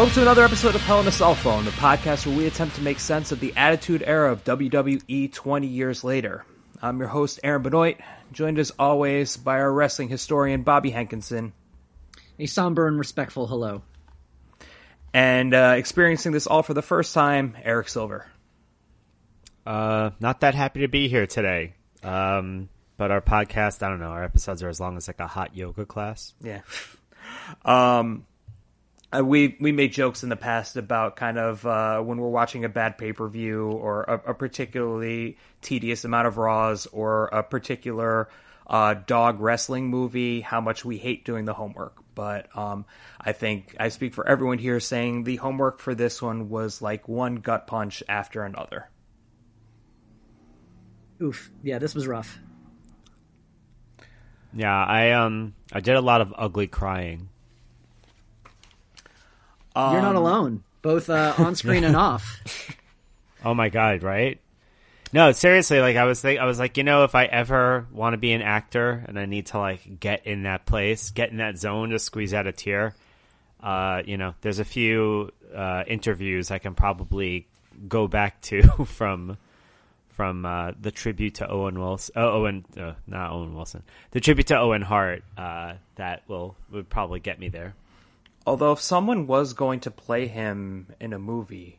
Welcome to another episode of Hell in a Cell Phone, the podcast where we attempt to make sense of the attitude era of WWE 20 years later. I'm your host, Aaron Benoit, joined as always by our wrestling historian, Bobby Hankinson. A somber and respectful hello. And uh, experiencing this all for the first time, Eric Silver. Uh, not that happy to be here today. Um, but our podcast, I don't know, our episodes are as long as like a hot yoga class. Yeah. Um, uh, we we made jokes in the past about kind of uh, when we're watching a bad pay per view or a, a, particularly tedious amount of Raws or a particular uh, dog wrestling movie, how much we hate doing the homework. But um, I think I speak for everyone here saying the homework for this one was like one gut punch after another. Oof! Yeah, this was rough. Yeah, I um I did a lot of ugly crying. Um, You're not um, alone, both uh, on screen and off. Oh my god! Right? No, seriously. Like I was, think, I was like, you know, if I ever want to be an actor and I need to like get in that place, get in that zone to squeeze out a tear, uh, you know, there's a few uh, interviews I can probably go back to from from uh, the tribute to Owen Wilson. Oh, Owen, uh, not Owen Wilson. The tribute to Owen Hart uh, that will would probably get me there. Although if someone was going to play him in a movie,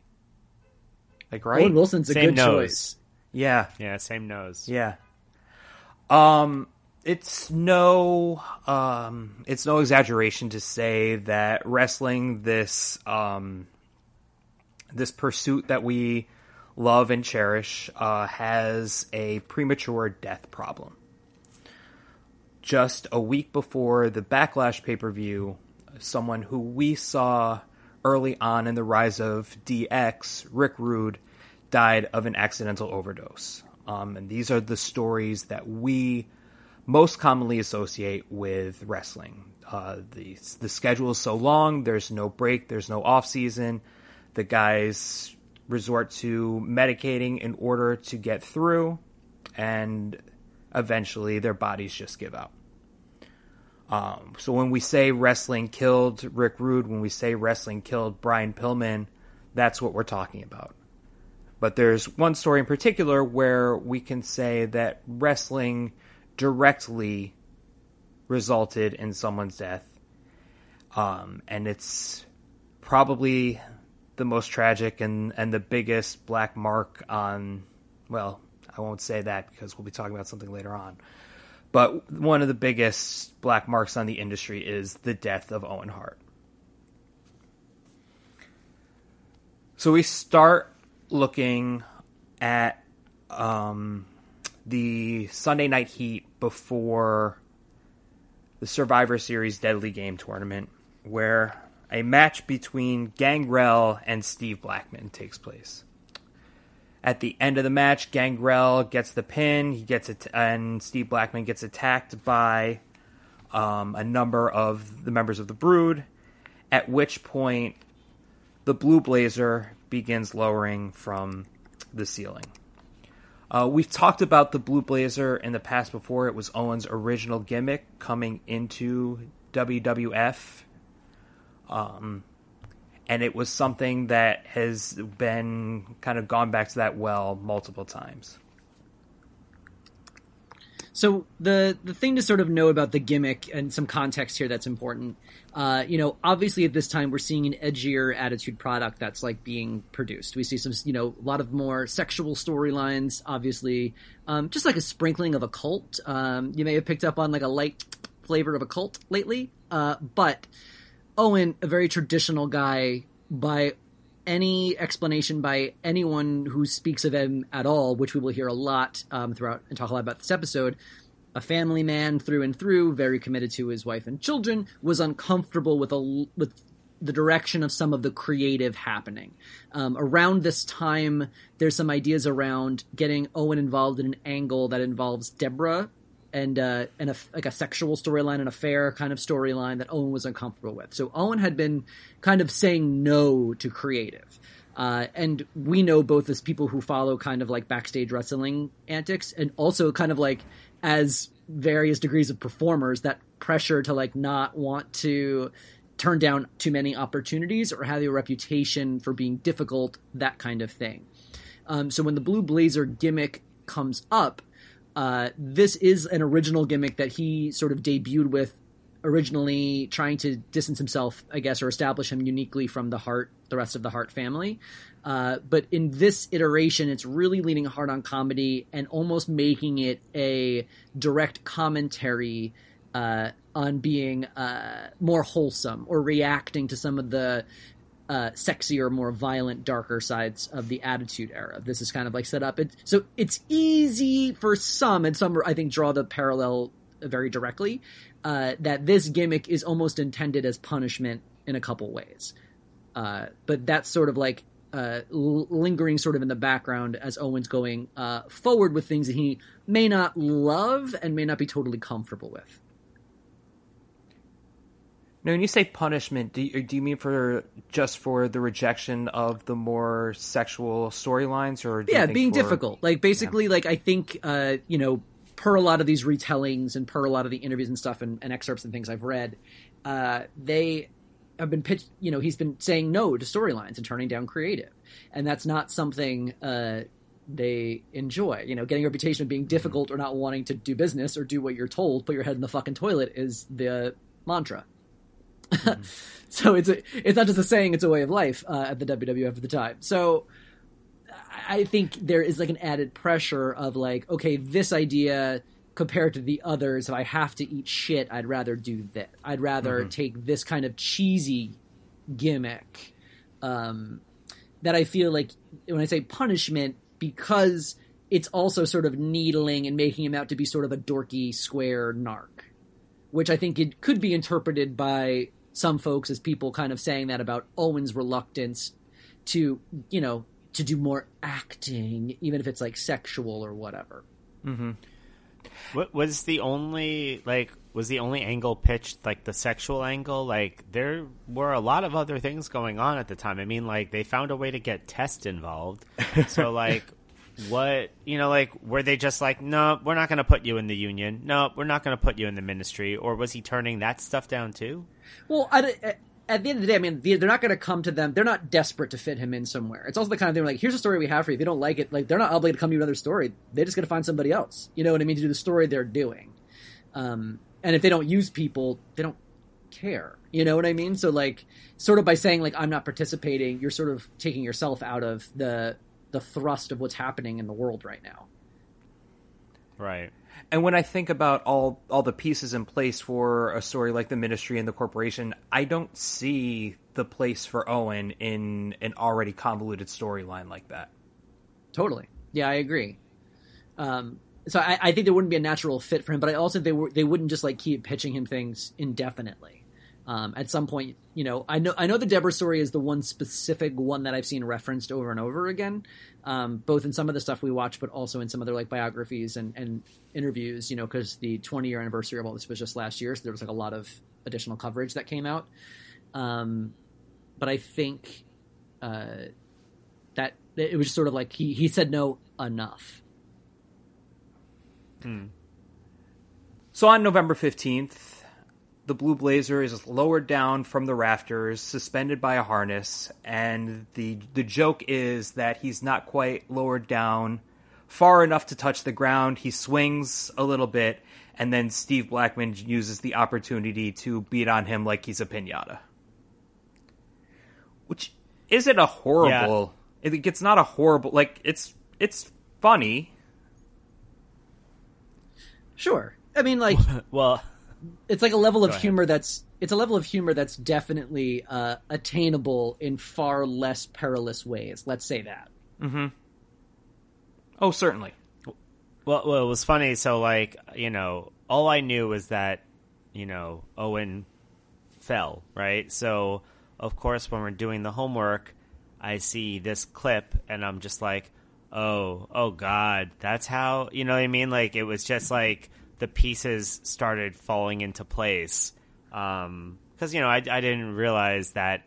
like right, Owen Wilson's a same good nose. choice. Yeah, yeah, same nose. Yeah. Um, it's no, um, it's no exaggeration to say that wrestling, this, um, this pursuit that we love and cherish, uh, has a premature death problem. Just a week before the Backlash pay per view, someone who we saw early on in the rise of DX, Rick Rude, died of an accidental overdose. Um, and these are the stories that we most commonly associate with wrestling. Uh, the the schedule is so long. There's no break. There's no off season. The guys resort to medicating in order to get through, and eventually their bodies just give out. Um, so when we say wrestling killed Rick Rude, when we say wrestling killed Brian Pillman, that's what we're talking about. But there's one story in particular where we can say that wrestling directly resulted in someone's death. Um, and it's probably the most tragic and, and the biggest black mark on, well, I won't say that because we'll be talking about something later on. But one of the biggest black marks on the industry is the death of Owen Hart. So we start looking at um, the Sunday Night Heat before the Survivor Series Deadly Game tournament, where a match between Gangrel and Steve Blackman takes place. At the end of the match, Gangrel gets the pin. He gets it, and Steve Blackman gets attacked by um, a number of the members of the Brood. At which point, the Blue Blazer begins lowering from the ceiling. Uh, we've talked about the Blue Blazer in the past before. It was Owen's original gimmick coming into WWF. Um, and it was something that has been kind of gone back to that well multiple times. So the the thing to sort of know about the gimmick and some context here that's important, uh, you know, obviously at this time we're seeing an edgier attitude product that's like being produced. We see some, you know, a lot of more sexual storylines. Obviously, um, just like a sprinkling of a cult. Um, you may have picked up on like a light flavor of a cult lately, uh, but Owen, a very traditional guy by any explanation by anyone who speaks of him at all, which we will hear a lot um, throughout and talk a lot about this episode. A family man through and through, very committed to his wife and children, was uncomfortable with a with the direction of some of the creative happening. Um, around this time, there's some ideas around getting Owen involved in an angle that involves Deborah and uh, and a, like a sexual storyline, an affair kind of storyline that Owen was uncomfortable with. So Owen had been kind of saying no to creative. Uh, and we know both as people who follow kind of like backstage wrestling antics and also kind of like as various degrees of performers that pressure to like not want to turn down too many opportunities or have a reputation for being difficult, that kind of thing. Um, so when the Blue Blazer gimmick comes up, uh, this is an original gimmick that he sort of debuted with originally trying to distance himself, I guess, or establish him uniquely from the Hart, the rest of the Hart family. Uh, but in this iteration, it's really leaning hard on comedy and almost making it a direct commentary uh, on being uh, more wholesome or reacting to some of the uh, sexier, more violent, darker sides of the Attitude Era. This is kind of like set up. It, so it's easy for some, and some I think draw the parallel very directly. Uh, that this gimmick is almost intended as punishment in a couple ways. Uh, but that's sort of like uh, lingering sort of in the background as Owen's going uh, forward with things that he may not love and may not be totally comfortable with. Now, when you say punishment, do you, do you mean for just for the rejection of the more sexual storylines, or yeah, being for... difficult? Like basically, yeah. like I think uh, you know, per a lot of these retellings and per a lot of the interviews and stuff and, and excerpts and things I've read, uh, they have been pitched. You know, he's been saying no to storylines and turning down creative, and that's not something uh, they enjoy. You know, getting a reputation of being difficult or not wanting to do business or do what you're told, put your head in the fucking toilet is the mantra. Mm-hmm. so it's a, it's not just a saying; it's a way of life uh, at the WWF at the time. So I think there is like an added pressure of like, okay, this idea compared to the others, if I have to eat shit, I'd rather do that. I'd rather mm-hmm. take this kind of cheesy gimmick. Um, that I feel like when I say punishment, because it's also sort of needling and making him out to be sort of a dorky square narc, which I think it could be interpreted by some folks as people kind of saying that about Owen's reluctance to, you know, to do more acting, even if it's like sexual or whatever. Mm-hmm. What was the only like was the only angle pitched like the sexual angle? Like there were a lot of other things going on at the time. I mean, like they found a way to get Test involved. so like what you know like were they just like no we're not going to put you in the union no we're not going to put you in the ministry or was he turning that stuff down too well, at the end of the day, I mean, they're not going to come to them. They're not desperate to fit him in somewhere. It's also the kind of thing like, here's a story we have for you. If you don't like it, like they're not obligated to come to you another story. They're just going to find somebody else. You know what I mean? To do the story they're doing. Um, and if they don't use people, they don't care. You know what I mean? So like, sort of by saying like I'm not participating, you're sort of taking yourself out of the the thrust of what's happening in the world right now. Right. And when I think about all all the pieces in place for a story like the Ministry and the Corporation, I don't see the place for Owen in an already convoluted storyline like that. Totally. Yeah, I agree. Um, so I, I, think there wouldn't be a natural fit for him, but I also they were they wouldn't just like keep pitching him things indefinitely. Um, at some point, you know, I know I know the Deborah story is the one specific one that I've seen referenced over and over again, um, both in some of the stuff we watch, but also in some other like biographies and, and interviews. You know, because the 20 year anniversary of all this was just last year, so there was like a lot of additional coverage that came out. Um, but I think uh, that it was sort of like he he said no enough. Hmm. So on November 15th, the Blue Blazer is lowered down from the rafters, suspended by a harness, and the the joke is that he's not quite lowered down far enough to touch the ground. He swings a little bit, and then Steve Blackman uses the opportunity to beat on him like he's a pinata. Which isn't a horrible. Yeah. It, it's not a horrible. Like it's it's funny. Sure. I mean, like, well, it's like a level of humor that's it's a level of humor that's definitely uh, attainable in far less perilous ways. Let's say that. Mm-hmm. Oh, certainly. Well, well, it was funny. So, like, you know, all I knew was that, you know, Owen fell, right? So, of course, when we're doing the homework, I see this clip, and I'm just like, oh, oh God, that's how, you know what I mean? Like, it was just like the pieces started falling into place. Because um, you know, I, I didn't realize that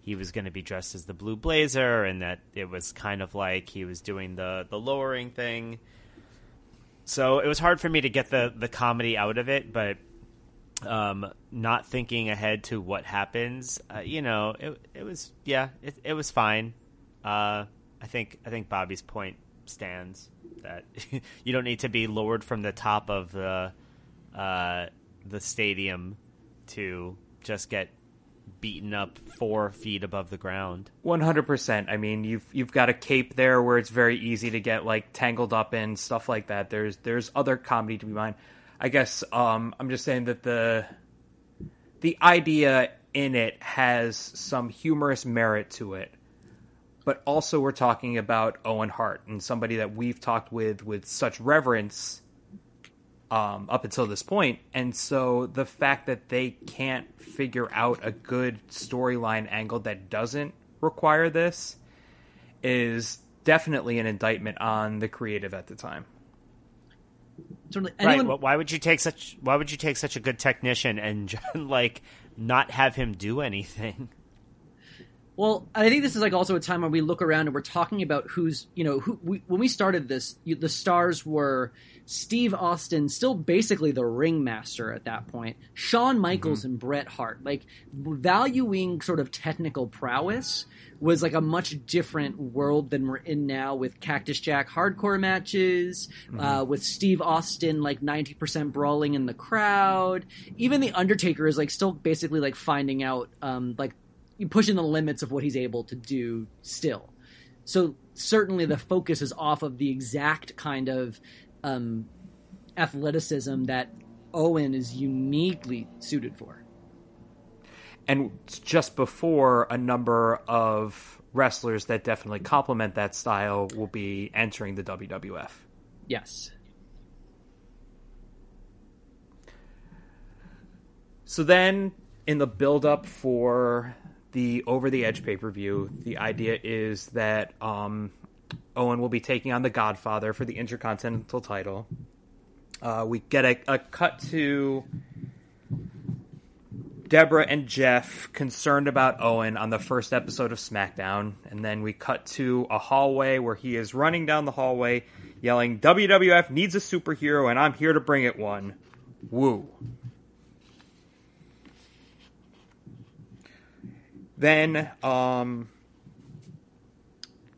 he was going to be dressed as the Blue Blazer, and that it was kind of like he was doing the the lowering thing. So it was hard for me to get the the comedy out of it, but um, not thinking ahead to what happens. Uh, you know, it it was yeah, it it was fine. Uh, I think I think Bobby's point stands that you don't need to be lowered from the top of the uh, the stadium to just get beaten up four feet above the ground. One hundred percent. I mean, you've you've got a cape there where it's very easy to get like tangled up in stuff like that. There's there's other comedy to be mined. I guess um, I'm just saying that the the idea in it has some humorous merit to it, but also we're talking about Owen Hart and somebody that we've talked with with such reverence um, up until this point. point, and so the fact that they can't figure out a good storyline angle that doesn't require this is definitely an indictment on the creative at the time. Certainly, Right. Well, why would you take such Why would you take such a good technician and like not have him do anything? Well, I think this is like also a time where we look around and we're talking about who's, you know, who we, when we started this, the stars were Steve Austin, still basically the ringmaster at that point, Shawn Michaels and Bret Hart. Like valuing sort of technical prowess was like a much different world than we're in now with Cactus Jack hardcore matches, uh, with Steve Austin like 90% brawling in the crowd. Even The Undertaker is like still basically like finding out, um, like pushing the limits of what he's able to do still. So certainly the focus is off of the exact kind of um, athleticism that Owen is uniquely suited for. and just before a number of wrestlers that definitely complement that style will be entering the WWF. Yes. So then, in the build up for the Over the Edge pay per view, the idea is that um, Owen will be taking on the Godfather for the Intercontinental title. Uh, we get a, a cut to Deborah and Jeff concerned about Owen on the first episode of SmackDown, and then we cut to a hallway where he is running down the hallway yelling, WWF needs a superhero, and I'm here to bring it one. Woo. Then um,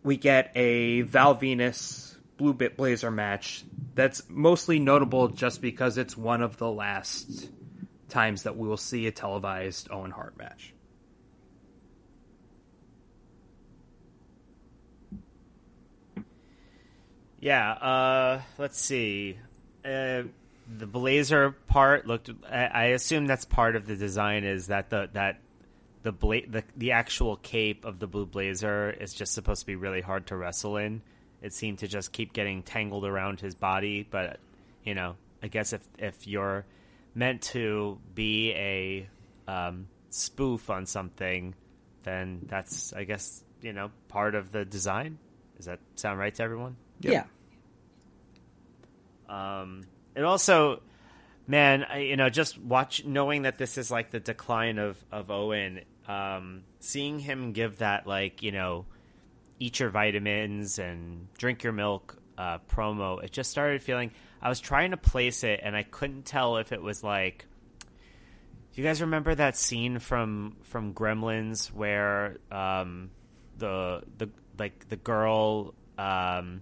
we get a Val Venis Blue Bit Blazer match that's mostly notable just because it's one of the last times that we will see a televised Owen Hart match. Yeah. Uh, let's see. Uh, the blazer part looked. I, I assume that's part of the design. Is that the that the bla- the the actual cape of the blue blazer is just supposed to be really hard to wrestle in. It seemed to just keep getting tangled around his body, but you know, I guess if if you're meant to be a um, spoof on something, then that's I guess you know part of the design. Does that sound right to everyone? Yeah. Um, it also, man, I, you know, just watch knowing that this is like the decline of of Owen. Um, seeing him give that like you know, eat your vitamins and drink your milk uh, promo, it just started feeling. I was trying to place it, and I couldn't tell if it was like. Do you guys remember that scene from from Gremlins where um, the the like the girl um,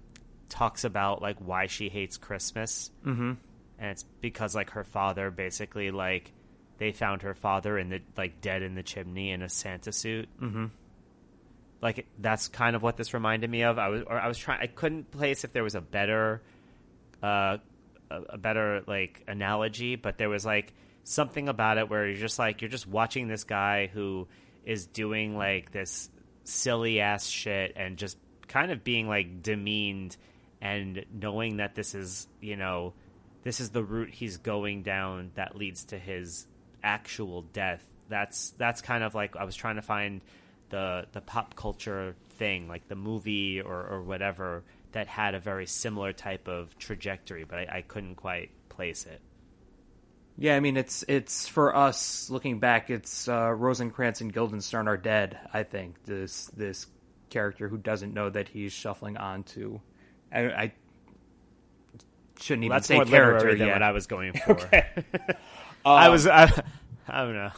talks about like why she hates Christmas, Mm-hmm. and it's because like her father basically like they found her father in the like dead in the chimney in a Santa suit. Mm-hmm. Like that's kind of what this reminded me of. I was or I was trying. I couldn't place if there was a better, uh, a, a better like analogy, but there was like something about it where you're just like you're just watching this guy who is doing like this silly ass shit and just kind of being like demeaned and knowing that this is you know this is the route he's going down that leads to his actual death that's that's kind of like i was trying to find the the pop culture thing like the movie or, or whatever that had a very similar type of trajectory but i, I couldn't quite place it Yeah, I mean it's it's for us looking back. It's uh, Rosencrantz and Guildenstern are dead. I think this this character who doesn't know that he's shuffling onto. I, I shouldn't even That's say character than yet. what I was going for. I was. I, I don't know.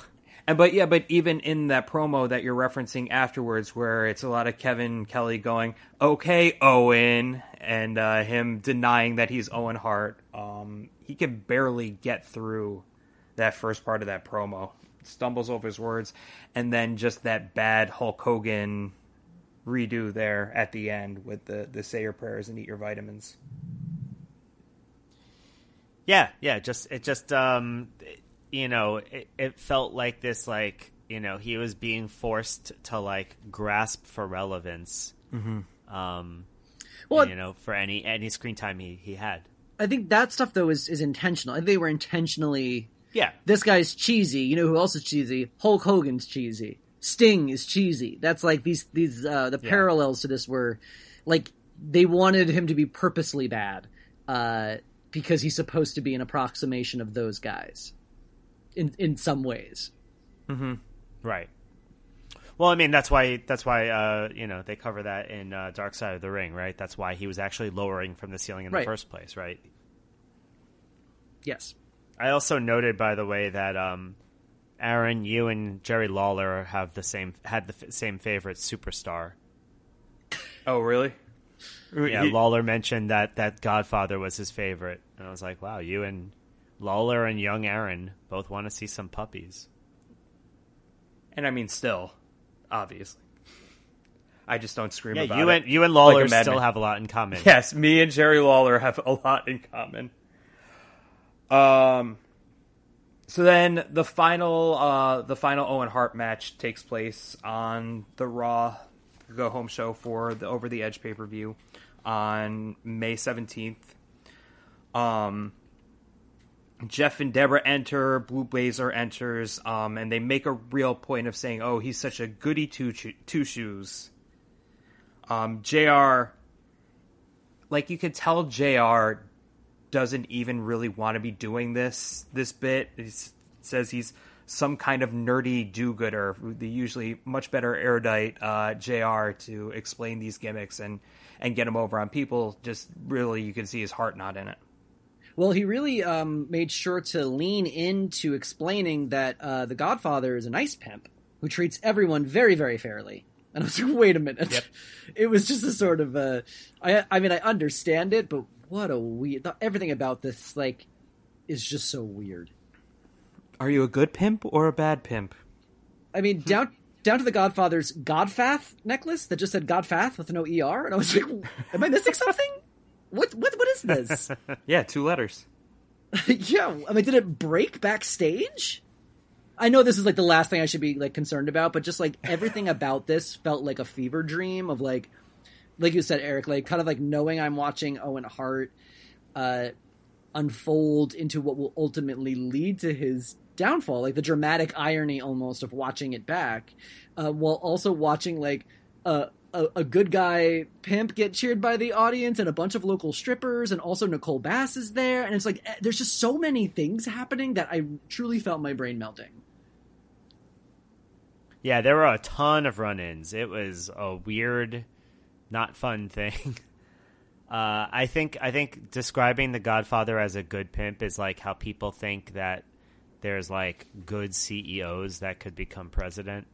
And but yeah, but even in that promo that you're referencing afterwards, where it's a lot of Kevin Kelly going, "Okay, Owen," and uh, him denying that he's Owen Hart, um, he can barely get through that first part of that promo. Stumbles over his words, and then just that bad Hulk Hogan redo there at the end with the the say your prayers and eat your vitamins. Yeah, yeah. Just it just um, you know, it, it felt like this like you know he was being forced to like grasp for relevance. Mm-hmm. Um, Well, you know, for any any screen time he he had. I think that stuff though is, is intentional. I think they were intentionally. Yeah, This guy's cheesy. You know who else is cheesy? Hulk Hogan's cheesy. Sting is cheesy. That's like these these uh, the Yeah. parallels to this were like they wanted him to be purposely bad uh, because he's supposed to be an approximation of those guys in in some ways. right. Well, I mean that's why that's why uh, you know they cover that in uh, Dark Side of the Ring, right? That's why he was actually lowering from the ceiling in Right. the first place, right? Yes. I also noted, by the way, that um, Aaron, you and Jerry Lawler have the same had the f- same favorite superstar. Oh, really? Yeah, He- Lawler mentioned that that Godfather was his favorite, and I was like, wow, you and Lawler and young Aaron both want to see some puppies. and I mean, still, obviously, I just don't scream Yeah, about you it. and you and Lawler like still have a lot in common. Yes, me and Jerry Lawler have a lot in common. Um, so then the final, uh, the final Owen Hart match takes place on the Raw Go Home show for the Over the Edge pay per view on May seventeenth. Um, Jeff and Deborah enter, Blue Blazer enters, um, and they make a real point of saying, "Oh, he's such a goody two two shoes." Um, Jr like you could tell Jr. doesn't even really want to be doing this this bit. He says he's some kind of nerdy do-gooder. The usually much better erudite uh, Jr. to explain these gimmicks and and get them over on people. Just really, you can see his heart not in it. Well, he really um, made sure to lean into explaining that uh, the Godfather is a nice pimp who treats everyone very, very fairly. And I was like, wait a minute. Yep. It was just a sort of a. I, I mean, I understand it, but what a weird. Everything about this, like, is just so weird. Are you a good pimp or a bad pimp? I mean, down down to the Godfather's Godfath necklace that just said Godfath with no ER. And I was like, am I missing something? What, what, what is this? Yeah, two letters. yeah, I mean, did it break backstage? I know this is like the last thing I should be like concerned about, but just like everything about this felt like a fever dream of like, like you said, Eric, like kind of like knowing I'm watching Owen Hart uh, unfold into what will ultimately lead to his downfall, like the dramatic irony almost of watching it back, uh, while also watching like a, a a good guy pimp get cheered by the audience and a bunch of local strippers and also Nicole Bass is there and it's like eh, there's just so many things happening that I truly felt my brain melting. Yeah, there were a ton of run-ins. It was a weird, not fun thing. Uh, I think I think describing the Godfather as a good pimp is like how people think that there's like good CEOs that could become president.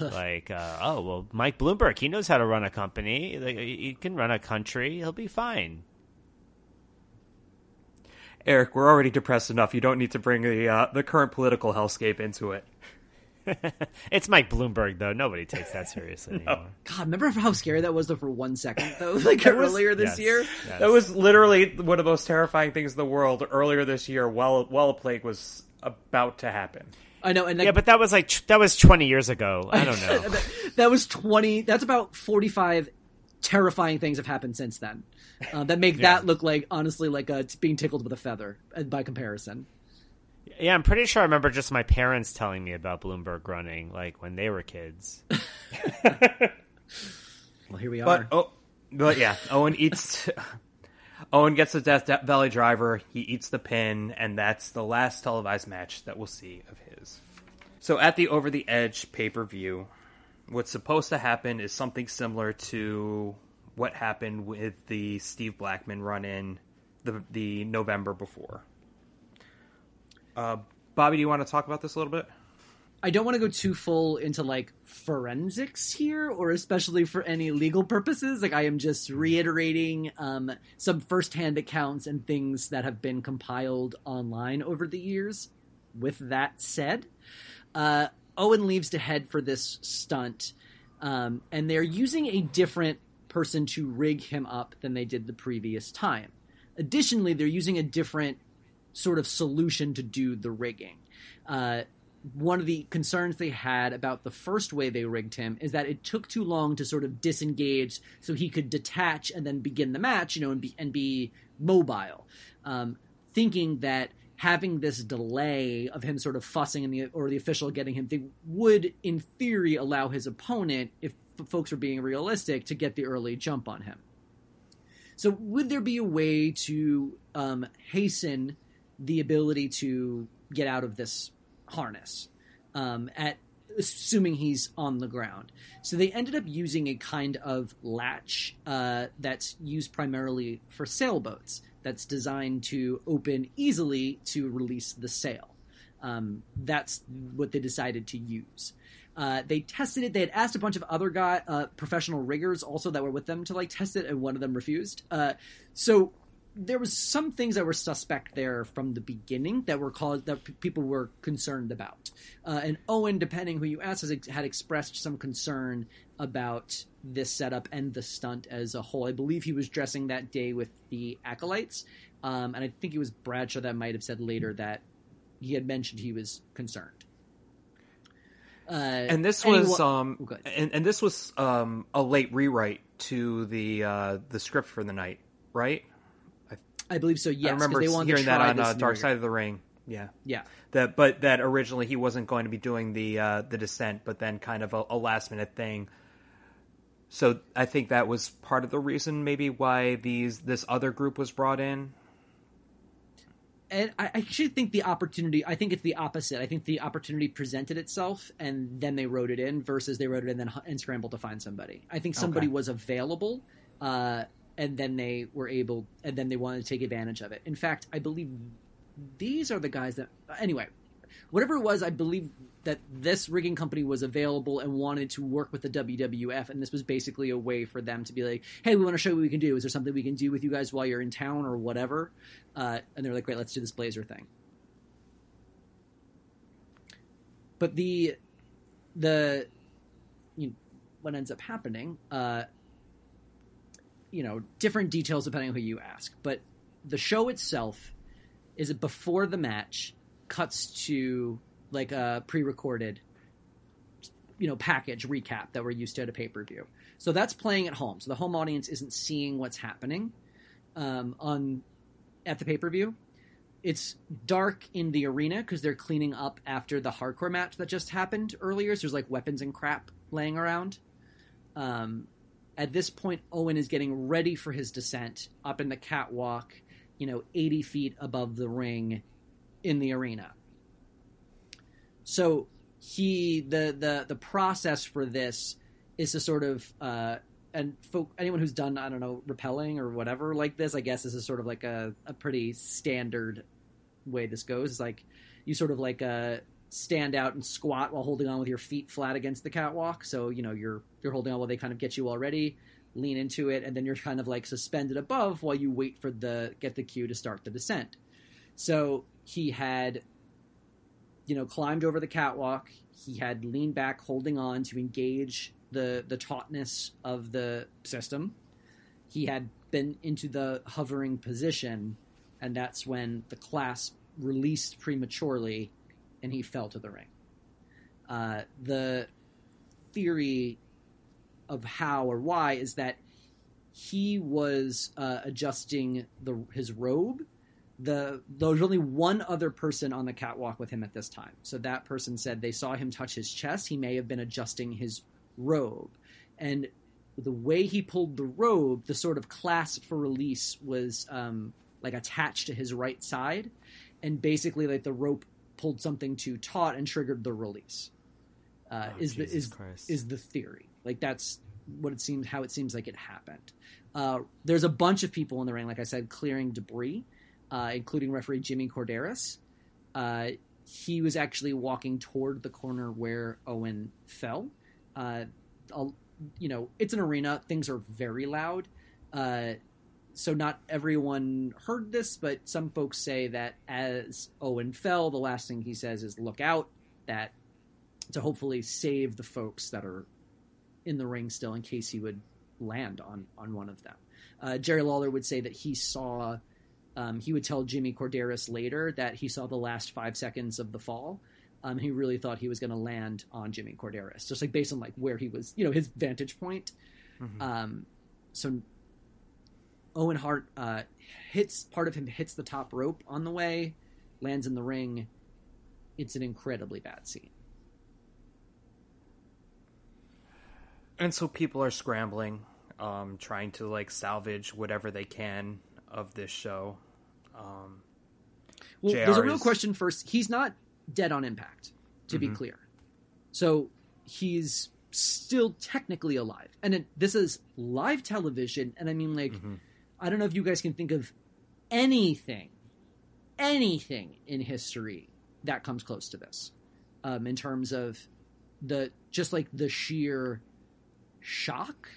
Like, uh, oh well, Mike Bloomberg, he knows how to run a company. Like, he can run a country. He'll be fine. Eric, we're already depressed enough. You don't need to bring the uh, the current political hellscape into it. It's Mike Bloomberg though. Nobody takes that seriously anymore. God, remember how scary that was though for one second though, like earlier this Yes, year. yes. That was literally one of the most terrifying things in the world earlier this year while while a plague was about to happen. I know, and like, Yeah, but that was like that was 20 years ago. I don't know. that, that was 20 that's about 45 terrifying things have happened since then uh, that make Yeah. that look like honestly like uh, being tickled with a feather uh, by comparison Yeah, I'm pretty sure I remember just my parents telling me about Bloomberg running, like when they were kids. well here we But are oh, but yeah, Owen eats. Owen gets the Death Valley Driver. He eats the pin, and that's the last televised match that we'll see of his. So at the Over the Edge pay per view, what's supposed to happen is something similar to what happened with the Steve Blackman run in the the November before. Uh, Bobby, do you want to talk about this a little bit? I don't want to go too full into like forensics here, or especially for any legal purposes. Like I am just reiterating um, some firsthand accounts and things that have been compiled online over the years. With that said, uh, Owen leaves to head for this stunt, um, and they're using a different person to rig him up than they did the previous time. Additionally, they're using a different sort of solution to do the rigging. Uh, one of the concerns they had about the first way they rigged him is that it took too long to sort of disengage so he could detach and then begin the match, you know, and be, and be mobile. Um, thinking that having this delay of him sort of fussing and the or the official getting him would in theory allow his opponent if folks were being realistic to get the early jump on him so would there be a way to um, hasten the ability to get out of this harness um, at assuming he's on the ground. So they ended up using a kind of latch uh, that's used primarily for sailboats. That's designed to open easily to release the sail. Um, that's what they decided to use. Uh, they tested it. They had asked a bunch of other guy, uh, professional riggers also that were with them to like test it, and one of them refused. Uh, so there was some things that were suspect there from the beginning that were called that p- people were concerned about. Uh, and Owen, depending who you asked, has, had expressed some concern about this setup and the stunt as a whole. I believe he was dressing that day with the acolytes, um, and I think it was Bradshaw that might have said later that he had mentioned he was concerned. Uh, and this was um, oh, and, and, this was um, a late rewrite to the uh, the script for the night, right? I believe so. Yes, I remember they hearing that on uh, Dark Side of the Ring. Yeah, yeah. That, but that originally he wasn't going to be doing the uh, the descent, but then kind of a, a last minute thing. So I think that was part of the reason, maybe why these this other group was brought in. And I actually think the opportunity. I think it's the opposite. I think the opportunity presented itself, and then they wrote it in. Versus they wrote it in and then and scrambled to find somebody. I think somebody okay. was available. Uh, and then they were able and then they wanted to take advantage of it. In fact i believe these are the guys that anyway whatever it was i believe that this rigging company was available and wanted to work with the wwf and this was basically a way for them to be like hey we want to show you what we can do. Is there something we can do with you guys while you're in town or whatever? Uh, and they're like great let's do this blazer thing. But the the you know, what ends up happening uh, you know different details depending on who you ask. But the show itself is before the match cuts to like a pre-recorded you know package recap that we're used to at a pay-per-view. So that's playing at home. So the home audience isn't seeing what's happening um, on at the pay-per-view. It's dark in the arena because they're cleaning up after the hardcore match that just happened earlier. So there's like weapons and crap laying around. Um, at this point, Owen is getting ready for his descent up in the catwalk, you know, 80 feet above the ring in the arena. So he the the the process for this is to sort of uh, and folk, anyone who's done I don't know rappelling or whatever like this, I guess this is sort of like a, a pretty standard way this goes. It's like you sort of like uh, stand out and squat while holding on with your feet flat against the catwalk. So you know you're you're holding on while they kind of get you already. Lean into it, and then you're kind of like suspended above while you wait for the get the cue to start the descent. So he had, you know, climbed over the catwalk. He had leaned back, holding on to engage the the tautness of the system. He had been into the hovering position, and that's when the clasp released prematurely and he fell to the ring. Uh, the theory of how or why is that he was uh, adjusting the his robe. The there was only one other person on the catwalk with him at this time. So that person said they saw him touch his chest. He may have been adjusting his robe, and the way he pulled the robe, the sort of clasp for release was um, like attached to his right side, and basically like the rope pulled something too taut and triggered the release. Uh, oh, is Jesus the is Christ. is the theory like that's what it seems how it seems like it happened. Uh, there's a bunch of people in the ring, like I said, clearing debris, uh, including referee Jimmy Korderas. Uh, he was actually walking toward the corner where Owen fell. Uh, you know, it's an arena; things are very loud. So not everyone heard this, but some folks say that as Owen fell, the last thing he says is "Look out!" That to hopefully save the folks that are in the ring still, in case he would land on on one of them. Uh, Jerry Lawler would say that he saw. Um, he would tell Jimmy Korderas later that he saw the last five seconds of the fall. Um, he really thought he was going to land on Jimmy Korderas, just like based on like where he was, you know, his vantage point. Mm-hmm. Um, so Owen Hart uh, hits part of him hits the top rope on the way, lands in the ring. It's an incredibly bad scene. And so people are scrambling, um, trying to like salvage whatever they can of this show. Um, well, JR there's a real is... question first. He's not dead on impact, to mm-hmm. be clear. So he's still technically alive. And it, this is live television. And I mean, like, mm-hmm. I don't know if you guys can think of anything, anything in history that comes close to this, um, in terms of the just like the sheer shock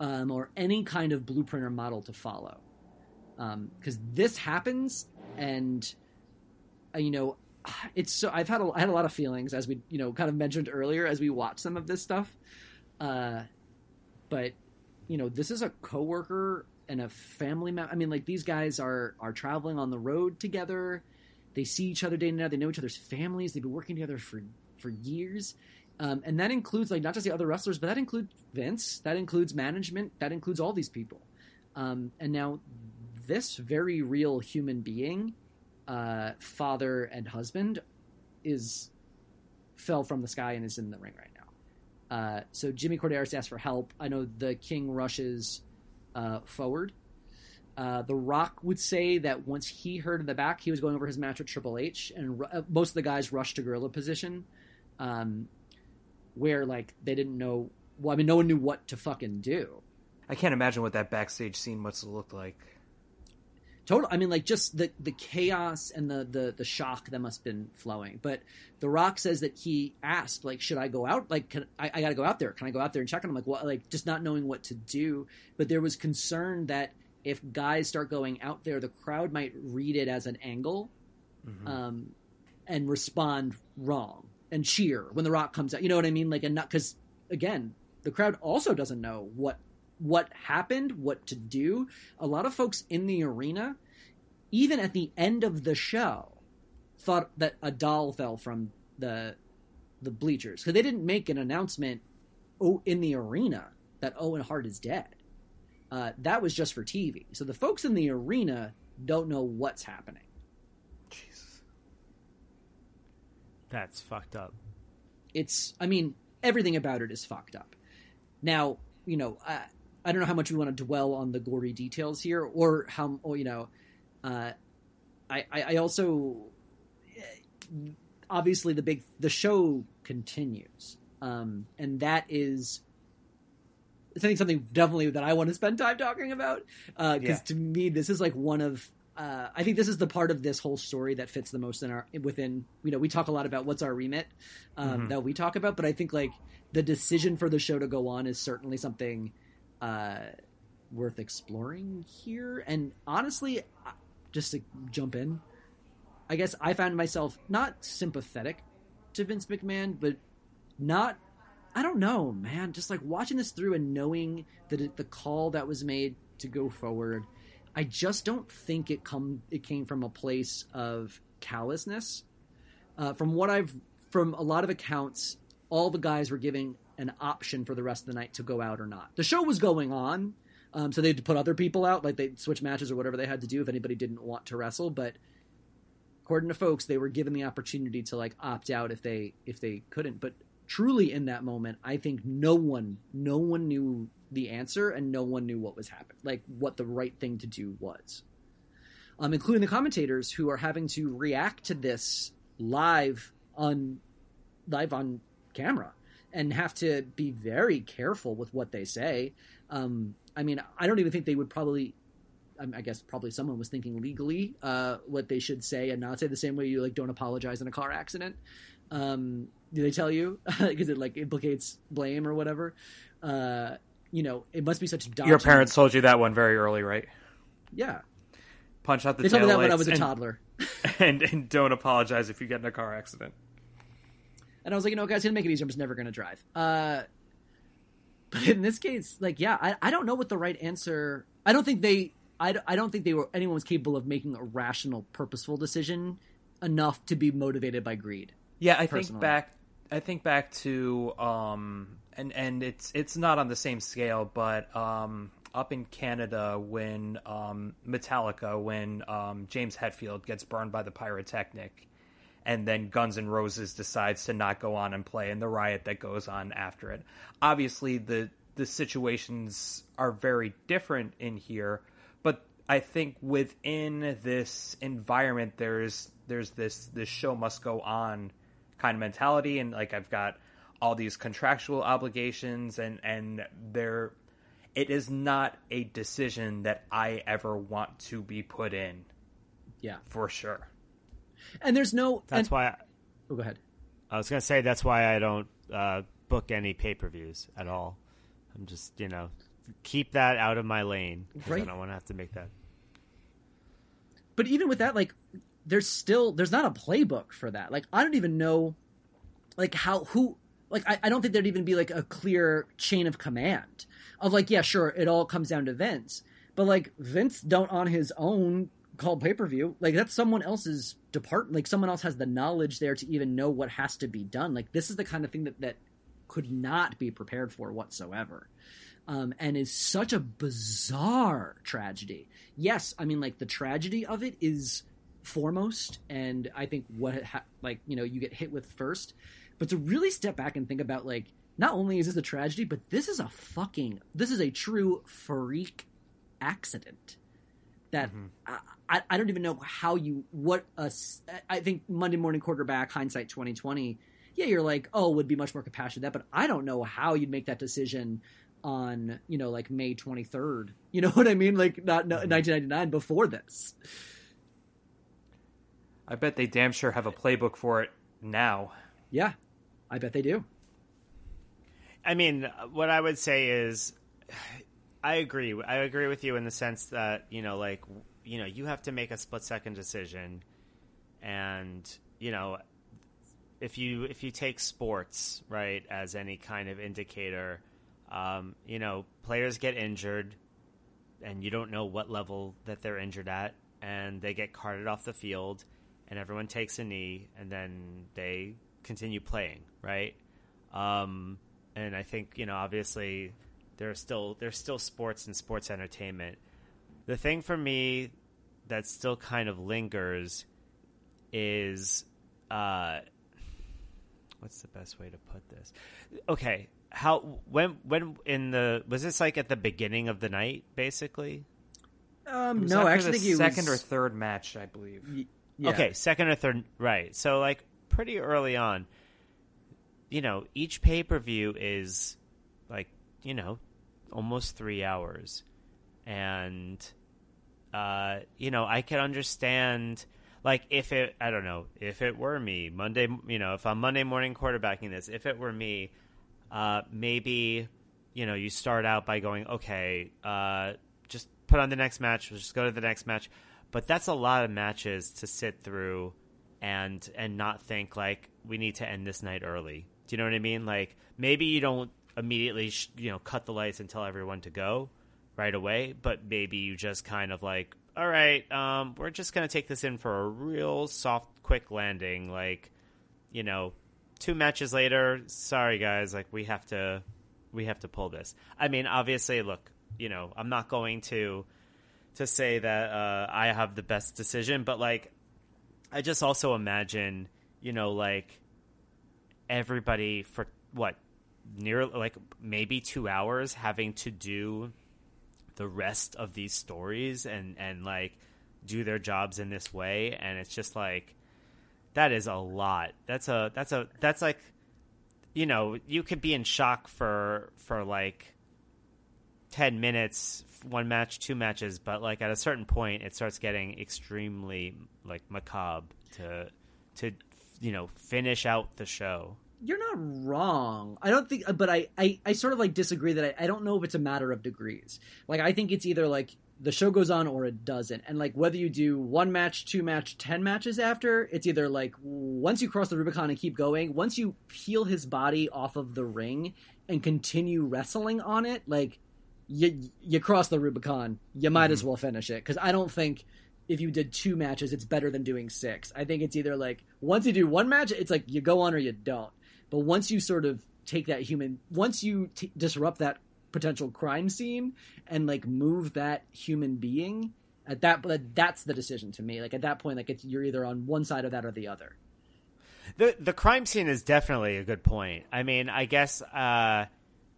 um, or any kind of blueprint or model to follow. Because um, this happens, and uh, you know, it's so I've had a, I had a lot of feelings as we you know kind of mentioned earlier as we watch some of this stuff. Uh, but you know, this is a coworker and a family member. I mean, like these guys are are traveling on the road together. They see each other day and night. They know each other's families. They've been working together for for years, um, and that includes like not just the other wrestlers, but that includes Vince. That includes management. That includes all these people. Um, and now, this very real human being, uh, father and husband, is fell from the sky and is in the ring right now. Uh, so Jimmy Korderas asks for help. I know the King rushes uh, forward. Uh, the Rock would say that once he heard in the back, he was going over his match with Triple H, and uh, most of the guys rushed to gorilla position, um, where like they didn't know. Well, I mean, no one knew what to fucking do. I can't imagine what that backstage scene must have looked like total i mean like just the the chaos and the the the shock that must have been flowing. But the rock says that he asked like should i go out? Like can, I, I gotta go out there. Can i go out there and check on him? Like what like just not knowing what to do. But there was concern that if guys start going out there the crowd might read it as an angle mm-hmm. um and respond wrong and cheer when the rock comes out. You know what i mean? Like and not because again the crowd also doesn't know what what happened, what to do. A lot of folks in the arena, even at the end of the show, thought that a doll fell from the the bleachers because they didn't make an announcement oh, in the arena that Owen Hart is dead. Uh, that was just for TV. So the folks in the arena don't know what's happening. Jesus, that's fucked up. It's, I mean, everything about it is fucked up. Now, you know, uh, I don't know how much we want to dwell on the gory details here, or how or, you know. Uh, I, I also obviously the big the show continues, um, and that is I think something definitely that I want to spend time talking about because uh, yeah. to me this is like one of uh, I think this is the part of this whole story that fits the most in our within you know we talk a lot about what's our remit um, mm-hmm. that we talk about, but I think like the decision for the show to go on is certainly something uh, worth exploring here. And honestly, just to jump in, I guess I found myself not sympathetic to Vince McMahon, but not. I don't know, man. Just like watching this through and knowing that the call that was made to go forward, I just don't think it come it came from a place of callousness. Uh, from what I've from a lot of accounts, all the guys were giving an option for the rest of the night to go out or not. The show was going on, um, so they had to put other people out, like they switch matches or whatever they had to do if anybody didn't want to wrestle. But according to folks, they were given the opportunity to like opt out if they if they couldn't. But truly, in that moment, I think no one no one knew the answer and no one knew what was happening, like what the right thing to do was. Um, including the commentators who are having to react to this live on live on camera and have to be very careful with what they say. Um, I mean, I don't even think they would probably. I guess probably someone was thinking legally uh, what they should say and not say the same way you like don't apologize in a car accident. Um, do they tell you because it like implicates blame or whatever? Uh, you know, it must be such dodgy. Your parents told you that one very early, right? Yeah, punch out the. They told me that when I was a and- toddler. and, and don't apologize if you get in a car accident. And I was like, you know, guys, gonna make it easier. I'm just never gonna drive. Uh, but in this case, like, yeah, I, I don't know what the right answer. I don't think they. I, don't- I don't think they were anyone was capable of making a rational, purposeful decision enough to be motivated by greed. Yeah, I think back. I think back to um, and and it's it's not on the same scale, but um, up in Canada when um, Metallica, when um, James Hetfield gets burned by the pyrotechnic, and then Guns N' Roses decides to not go on and play, and the riot that goes on after it. Obviously, the the situations are very different in here, but I think within this environment, there's there's this this show must go on kind of mentality, and like I've got all these contractual obligations, and and there, it is not a decision that I ever want to be put in Yeah, for sure. And there's no. That's and, why I, Oh, go ahead. I was gonna say that's why I don't uh, book any pay per views at all. I'm just you know keep that out of my lane. Right. I don't want to have to make that. but even with that like there's still there's not a playbook for that like i don't even know like how who like I, I don't think there'd even be like a clear chain of command of like yeah sure it all comes down to vince but like vince don't on his own call pay-per-view like that's someone else's department like someone else has the knowledge there to even know what has to be done. Like this is the kind of thing that that could not be prepared for whatsoever. Um, and is such a bizarre tragedy. Yes, I mean like the tragedy of it is foremost, and I think what ha- like you know you get hit with first, but to really step back and think about like not only is this a tragedy, but this is a fucking this is a true freak accident that mm-hmm. I, I, I don't even know how you what a s- I think Monday morning quarterback hindsight twenty twenty. Yeah, you're like, oh, would be much more compassionate that, but I don't know how you'd make that decision on you know like May 23rd. You know what I mean? Like not no, mm-hmm. 1999 before this. I bet they damn sure have a playbook for it now. Yeah, I bet they do. I mean, what I would say is, I agree. I agree with you in the sense that you know, like, you know, you have to make a split second decision, and you know, if you if you take sports right as any kind of indicator, um, you know, players get injured, and you don't know what level that they're injured at, and they get carted off the field, and everyone takes a knee, and then they continue playing, right? Um, and I think you know, obviously, there's still there's still sports and sports entertainment. The thing for me that still kind of lingers is uh, what's the best way to put this? Okay, how when when in the was this like at the beginning of the night, basically? Um, no, actually the think it second was or third match, I believe. y- yeah. Okay, second or third, right? So like pretty early on, you know, each pay per view is like you know almost three hours, and uh, you know I can understand like if it I don't know if it were me Monday, you know, if I'm Monday morning quarterbacking this, if it were me, uh, maybe you know you start out by going okay, uh, just put on the next match, we'll just go to the next match, but that's a lot of matches to sit through and and not think like we need to end this night early. Do you know what I mean? Like maybe you don't immediately you know cut the lights and tell everyone to go right away, but maybe you just kind of like all right, um, we're just gonna take this in for a real soft, quick landing. Like, you know, two matches later, sorry guys, like we have to, we have to pull this. I mean, obviously, look, you know, I'm not going to to say that uh, I have the best decision, but like, I just also imagine, you know, like everybody for what near like maybe two hours having to do the rest of these stories and and like do their jobs in this way and it's just like that is a lot that's a that's a that's like you know, you could be in shock for for like ten minutes, one match, two matches, but like at a certain point, it starts getting extremely like macabre to to you know finish out the show. You're not wrong. I don't think, but I, I, I sort of like disagree that I, I don't know if it's a matter of degrees. Like, I think it's either like the show goes on or it doesn't. And like, whether you do one match, two match, ten matches after, it's either like once you cross the Rubicon and keep going, once you peel his body off of the ring and continue wrestling on it, like, you, you cross the Rubicon, you might mm-hmm. as well finish it. Cause I don't think, if you did two matches, it's better than doing six. I think it's either like once you do one match, it's like you go on or you don't. But once you sort of take that human, once you t- disrupt that potential crime scene and like move that human being, at that that's the decision to me. Like at that point, like it's you're either on one side of that or the other. The the crime scene is definitely a good point. I mean, I guess uh,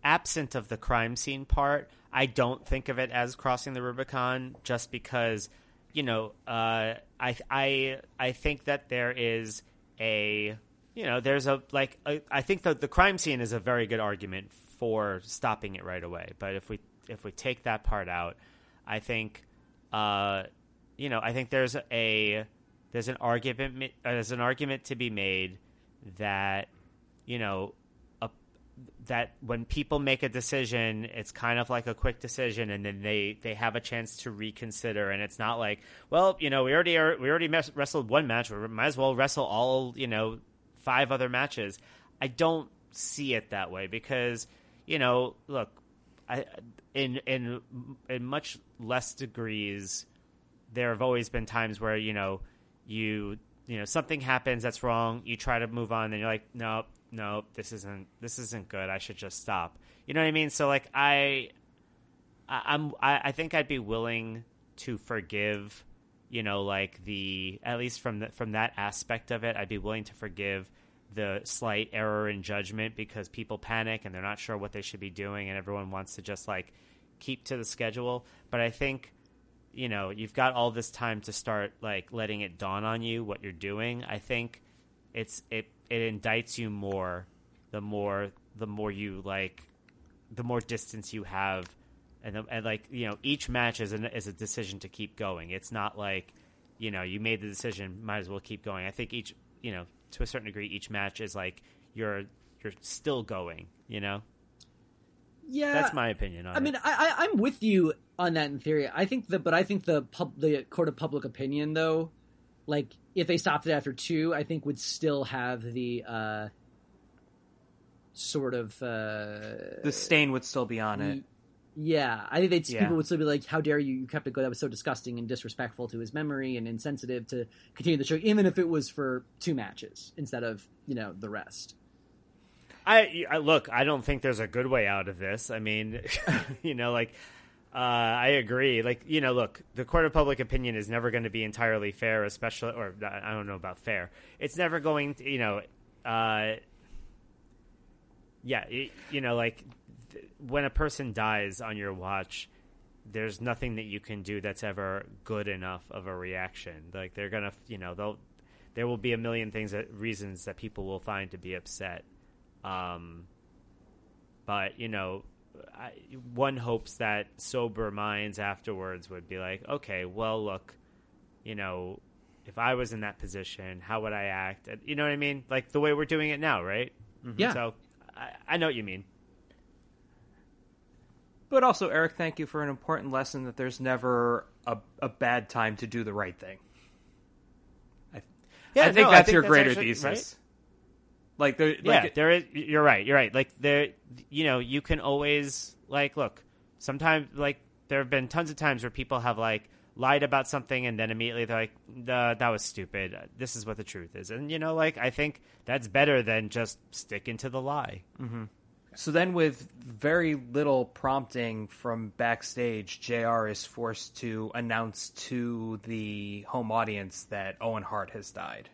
absent of the crime scene part, I don't think of it as crossing the Rubicon, just because you know uh, I I I think that there is a you know, there's a like a, I think the crime scene is a very good argument for stopping it right away. But if we if we take that part out, I think, uh, you know, I think there's a there's an argument there's an argument to be made that you know a, that when people make a decision, it's kind of like a quick decision, and then they they have a chance to reconsider, and it's not like, well, you know, we already are, we already wrestled one match, we might as well wrestle all you know five other matches. I don't see it that way because you know, look, I in in in much less degrees, there have always been times where you know you you know something happens that's wrong. You try to move on, and you're like, no, no, this isn't this isn't good. I should just stop. You know what I mean? So like I, I I'm I, I think I'd be willing to forgive you know like the at least from the, from that aspect of it i'd be willing to forgive the slight error in judgment because people panic and they're not sure what they should be doing and everyone wants to just like keep to the schedule. But i think you know you've got all this time to start like letting it dawn on you what you're doing. I think it's it it indicts you more the more the more you like the more distance you have and, and like you know each match is an, is a decision to keep going. It's not like you know you made the decision might as well keep going. I think each you know to a certain degree each match is like you're you're still going you know? Yeah. That's my opinion i it. mean I, I am with you on that in theory. I think the but i think the pub the court of public opinion though like if they stopped it after two i think would still have the uh sort of uh the stain would still be on it yeah, I think they'd, yeah. people would still be like, "How dare you? You kept it going. That was so disgusting and disrespectful to his memory and insensitive to continue the show, even if it was for two matches instead of you know the rest." I, I look. I don't think there's a good way out of this. I mean, you know, like uh, I agree. Like you know, look, the court of public opinion is never going to be entirely fair, especially, or I don't know about fair. It's never going to, you know. Uh, yeah, it, you know, like when a person dies on your watch, there's nothing that you can do that's ever good enough of a reaction. Like they're gonna, you know, they'll there will be a million things that reasons that people will find to be upset. Um, but you know, I, one hopes that sober minds afterwards would be like, okay, well, look, you know, if I was in that position, how would I act? You know what I mean? Like the way we're doing it now, right? Mm-hmm. Yeah. So I, I know what you mean. But also, Eric, thank you for an important lesson that there's never a, a bad time to do the right thing. I, yeah, I think no, that's I think your that's greater actually, thesis. Right? Like, there, yeah, there is. You're right. You're right. Like there, you know, you can always like look. Sometimes, like there have been tons of times where people have like lied about something and then immediately they're like, "That was stupid. This is what the truth is." And you know, like I think that's better than just sticking to the lie. Mm-hmm. So then, with very little prompting from backstage, JR is forced to announce to the home audience that Owen Hart has died.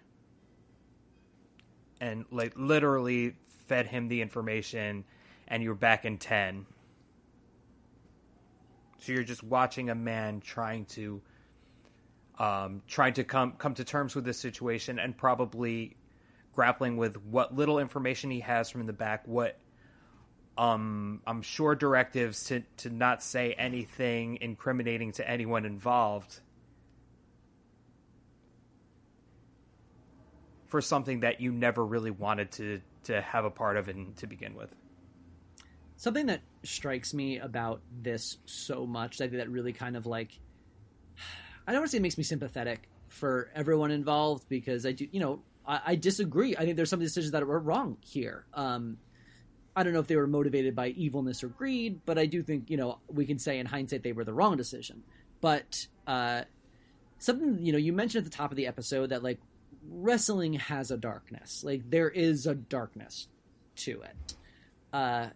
And, like, literally fed him the information, and you're back in 10. So you're just watching a man trying to. Um, trying to come come to terms with this situation and probably grappling with what little information he has from the back, what um I'm sure directives to to not say anything incriminating to anyone involved for something that you never really wanted to to have a part of and to begin with. Something that strikes me about this so much, think that really kind of like I don't want to say it makes me sympathetic for everyone involved because I do, you know, I, I disagree. I think there's some decisions that were wrong here. Um, I don't know if they were motivated by evilness or greed, but I do think you know we can say in hindsight they were the wrong decision. But uh, something you know you mentioned at the top of the episode that like wrestling has a darkness, like there is a darkness to it, uh,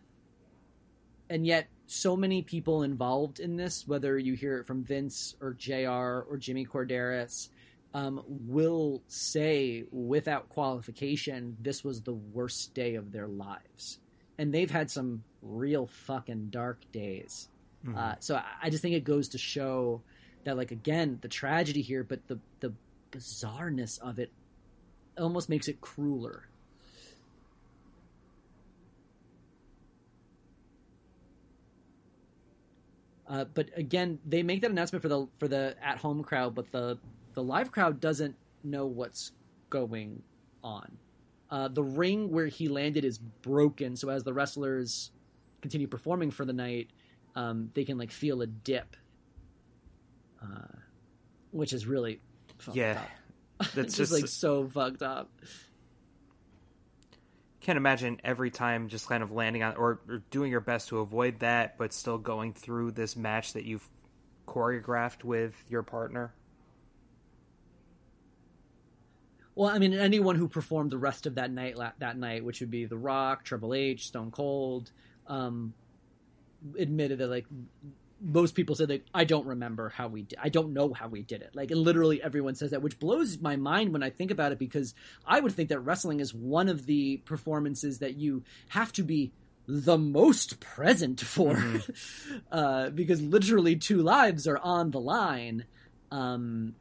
and yet so many people involved in this, whether you hear it from Vince or JR or Jimmy Korderas, um, will say without qualification this was the worst day of their lives and they've had some real fucking dark days. Mm-hmm. Uh, so I, I just think it goes to show that, like, again, the tragedy here, but the the bizarreness of it almost makes it crueler. Uh, but again, they make that announcement for the for the at home crowd, but the the live crowd doesn't know what's going on. Uh, the ring where he landed is broken, so as the wrestlers continue performing for the night, um, they can like feel a dip, uh, which is really yeah, up. that's just, just like so fucked up. Can't imagine every time just kind of landing on or, or doing your best to avoid that, but still going through this match that you've choreographed with your partner. Well, I mean, anyone who performed the rest of that night that night, which would be The Rock, Triple H, Stone Cold, um, admitted that like most people said like I don't remember how we did. I don't know how we did it. Like literally everyone says that, which blows my mind when I think about it because I would think that wrestling is one of the performances that you have to be the most present for mm-hmm. uh, because literally two lives are on the line. Um,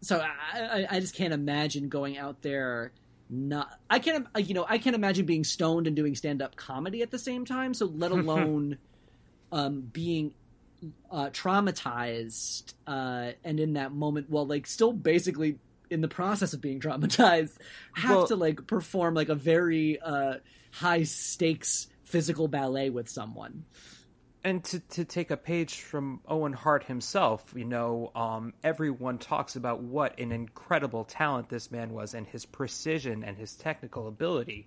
so I, I, just can't imagine going out there not i can't you know i can't imagine being stoned and doing stand-up comedy at the same time so let alone um, being uh, traumatized uh, and in that moment while like still basically in the process of being traumatized have well, to like perform like a very uh, high stakes physical ballet with someone and to, to take a page from Owen Hart himself, you know, um, everyone talks about what an incredible talent this man was and his precision and his technical ability.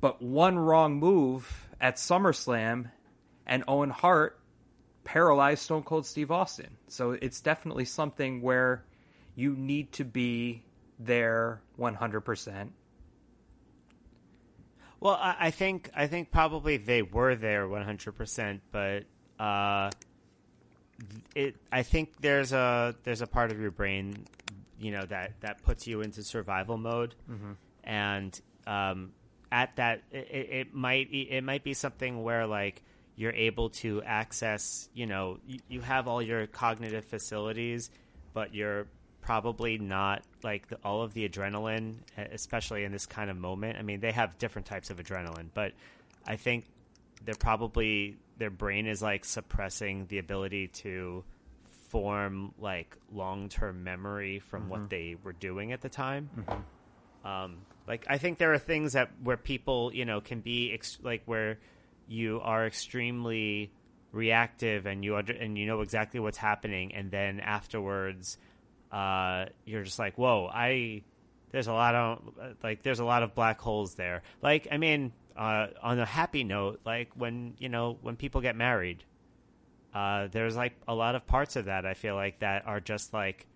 But one wrong move at SummerSlam and Owen Hart paralyzed Stone Cold Steve Austin. So it's definitely something where you need to be there 100%. Well, I, I think I think probably they were there 100, percent but uh, it. I think there's a there's a part of your brain, you know, that that puts you into survival mode, mm-hmm. and um, at that it, it might it might be something where like you're able to access, you know, you, you have all your cognitive facilities, but you're probably not like the, all of the adrenaline, especially in this kind of moment. I mean, they have different types of adrenaline, but I think they're probably their brain is like suppressing the ability to form like long term memory from mm-hmm. what they were doing at the time. Mm-hmm. Um, like I think there are things that where people you know can be ex- like where you are extremely reactive and you under- and you know exactly what's happening, and then afterwards uh, you're just like, whoa, I there's a lot of like there's a lot of black holes there. Like, I mean, uh, on a happy note, like when you know when people get married, uh, there's like a lot of parts of that I feel like that are just like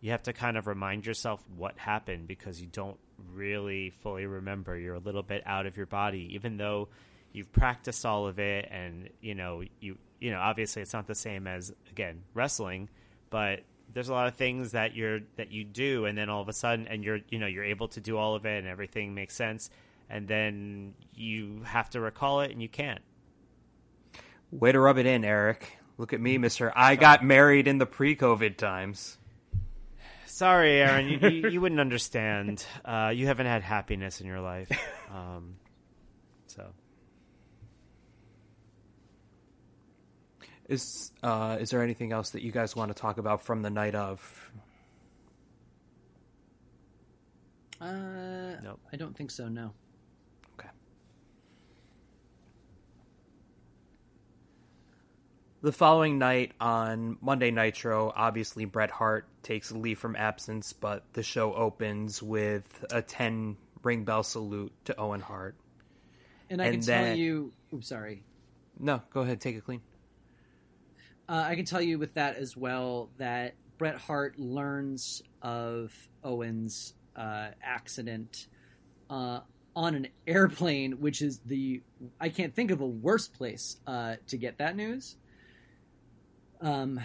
you have to kind of remind yourself what happened because you don't really fully remember. You're a little bit out of your body, even though you've practiced all of it, and you know you you know obviously it's not the same as again wrestling, but there's a lot of things that you're that you do and then all of a sudden and you're you know you're able to do all of it and everything makes sense and then you have to recall it and you can't. Way to rub it in eric. Look at me mister. I got married in the pre-covid times. Sorry, Aaron, you, you, you wouldn't understand. Uh, you haven't had happiness in your life, um, so. Is uh, is there anything else that you guys want to talk about from the night of? Uh, Nope. I don't think so. No. Okay. The following night on Monday Nitro, obviously Bret Hart takes a leave from absence, but the show opens with a 10 ring bell salute to Owen Hart. And I And can tell then- you. Oops, sorry. No, go ahead, take it clean. Uh, I can tell you with that as well that Bret Hart learns of Owen's uh, accident uh, on an airplane, which is the I can't think of a worse place uh, to get that news. Um,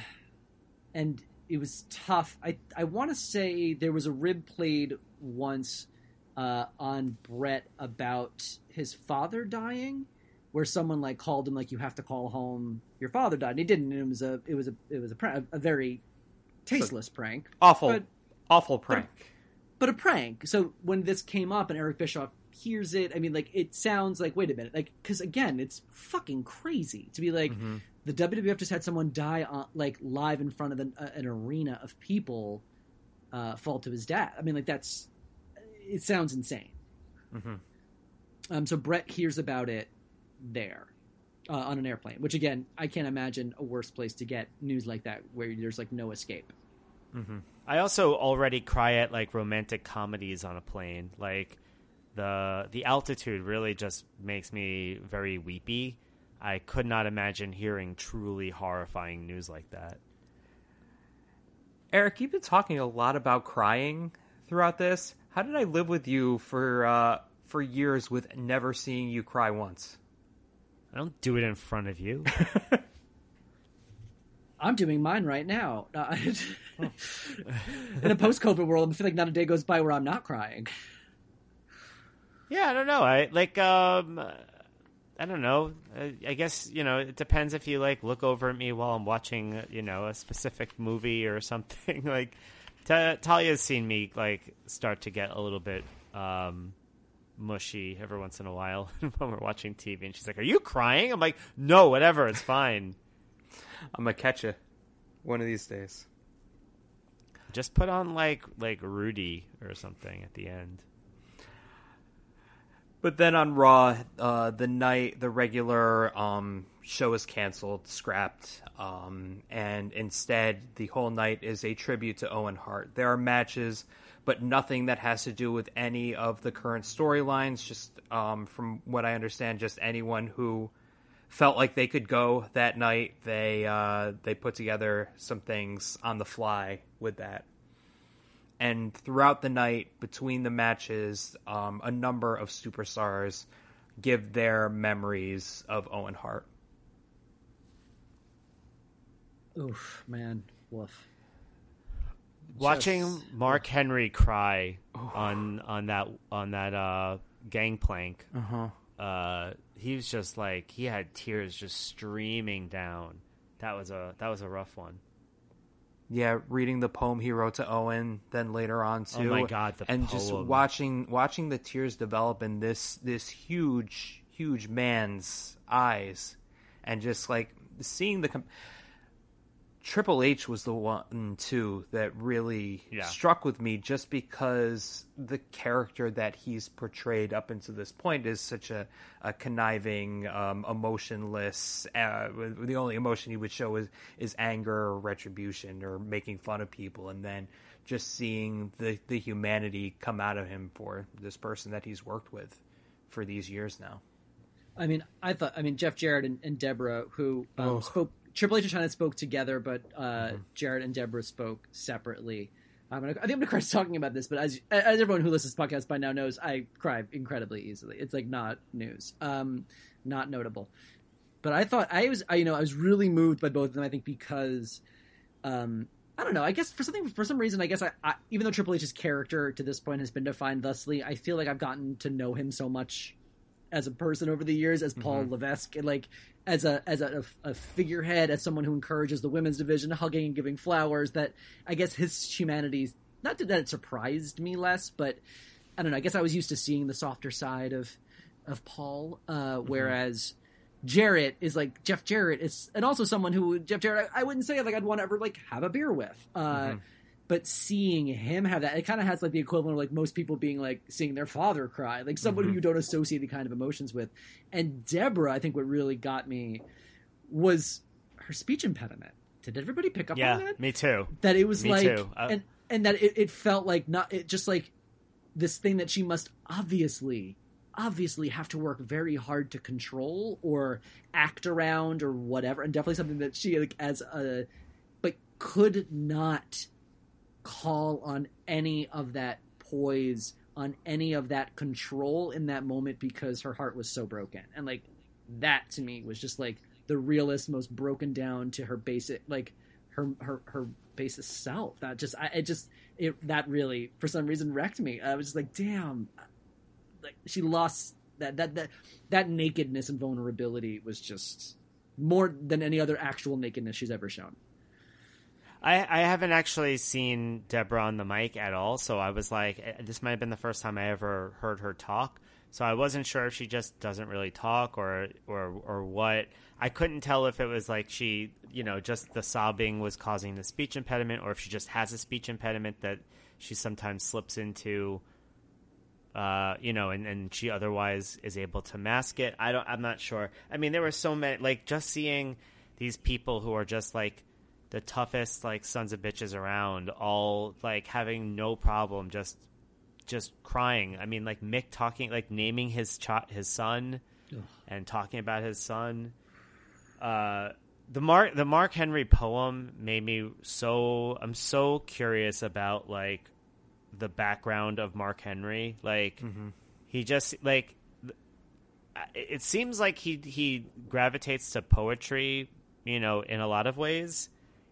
and it was tough. I I want to say there was a rib played once uh, on Bret about his father dying where someone like called him like you have to call home. Your father died. And he didn't. And it was a it was a it was a, prank, a very tasteless prank. Awful, But- awful prank. but a prank. So when this came up and eric bischoff hears it i mean like it sounds like wait a minute like because again it's fucking crazy to be like the wwf just had someone die on, like live in front of an, uh, an arena of people uh fall to his dad. I mean like that's it sounds insane. Um so bret hears about it there uh, on an airplane which again i can't imagine a worse place to get news like that where there's like no escape I also already cry at like romantic comedies on a plane. Like the the altitude really just makes me very weepy. I could not imagine hearing truly horrifying news like that. Eric, you've been talking a lot about crying throughout this. How did I live with you for uh, for years with never seeing you cry once? I don't do it in front of you. I'm doing mine right now. Uh, in a post-COVID world, I feel like not a day goes by where I'm not crying. Yeah, I don't know. I like um I don't know. I, I guess, you know, it depends if you like look over at me while I'm watching, you know, a specific movie or something. like Ta Talia's seen me like start to get a little bit um mushy every once in a while when we're watching TV and she's like, "Are you crying?" I'm like, "No, whatever, it's fine." I'm gonna catch you one of these days. Just put on like like Rudy or something at the end. But then on Raw, uh, the night the regular um, show is canceled, scrapped, um, and instead the whole night is a tribute to Owen Hart. There are matches, but nothing that has to do with any of the current storylines. Just um, from what I understand, just anyone who felt like they could go that night. They uh, they put together some things on the fly with that and throughout the night between the matches, um, a number of superstars give their memories of Owen Hart. Oof, man, woof. Watching Just- Mark Henry cry on on that on that uh, gangplank, uh, he was just like he had tears just streaming down. That was a that was a rough one. Yeah, reading the poem he wrote to Owen, then later on too. Oh my God, the and just watching watching the tears develop in this this huge huge man's eyes, and just like seeing the. Com- Triple H was the one too that really Yeah. struck with me just because the character that he's portrayed up until this point is such a, a conniving, um, emotionless. Uh, the only emotion he would show is is anger or retribution or making fun of people, and then just seeing the the humanity come out of him for this person that he's worked with for these years now. I mean, I thought. I mean, Jeff Jarrett and, and Deborah, who um, Oh. spoke. Triple H and Chyna spoke together, but uh, Jarrett and Deborah spoke separately. I'm gonna, I think I'm gonna cry talking about this, but as as everyone who listens to this podcast by now knows, I cry incredibly easily. It's like not news, um, not notable. But I thought I was, I, you know, I was really moved by both of them. I think because, um, I don't know. I guess for something, for some reason, I guess I, I even though Triple H's character to this point has been defined thusly, I feel like I've gotten to know him so much as a person over the years as Paul Levesque, and like as a as a, a figurehead, as someone who encourages the women's division, hugging and giving flowers. That I guess his humanity not that it surprised me less, but I don't know. I guess I was used to seeing the softer side of of Paul, uh, whereas Jarrett is like Jeff Jarrett is, and also someone who Jeff Jarrett I, I wouldn't say like I'd want to ever like have a beer with. Uh, But seeing him have that, it kind of has like the equivalent of like most people being like seeing their father cry, like someone who you don't associate the kind of emotions with. And Deborah, I think what really got me was her speech impediment. Did everybody pick up on Yeah, that? me too. that it was Me like too. Uh, and and that it, it felt like not it just like this thing that she must obviously obviously have to work very hard to control or act around or whatever and definitely something that she like as a but could not call on any of that poise on any of that control in that moment because her heart was so broken. And like that to me was just like the realest most broken down to her basic like her her her basis self. That just i it just it that really for some reason wrecked me. I was just like damn. Like she lost that that that that nakedness and vulnerability was just more than any other actual nakedness she's ever shown I, I haven't actually seen Deborah on the mic at all, so I was like, eh, this might have been the first time I ever heard her talk. So I wasn't sure if she just doesn't really talk or or or what. I couldn't tell if it was like she, you know, just the sobbing was causing the speech impediment, or if she just has a speech impediment that she sometimes slips into. Uh, you know, and, and she otherwise is able to mask it. I don't. I'm not sure. I mean, there were so many. Like just seeing these people who are just like the toughest like sons of bitches around, all like having no problem, just just crying. I mean, like Mick talking, like naming his ch- his son, and talking about his son. Uh, the Mark the Mark Henry poem made me so I'm so curious about like the background of Mark Henry. Like he just like it seems like he he gravitates to poetry, you know, in a lot of ways.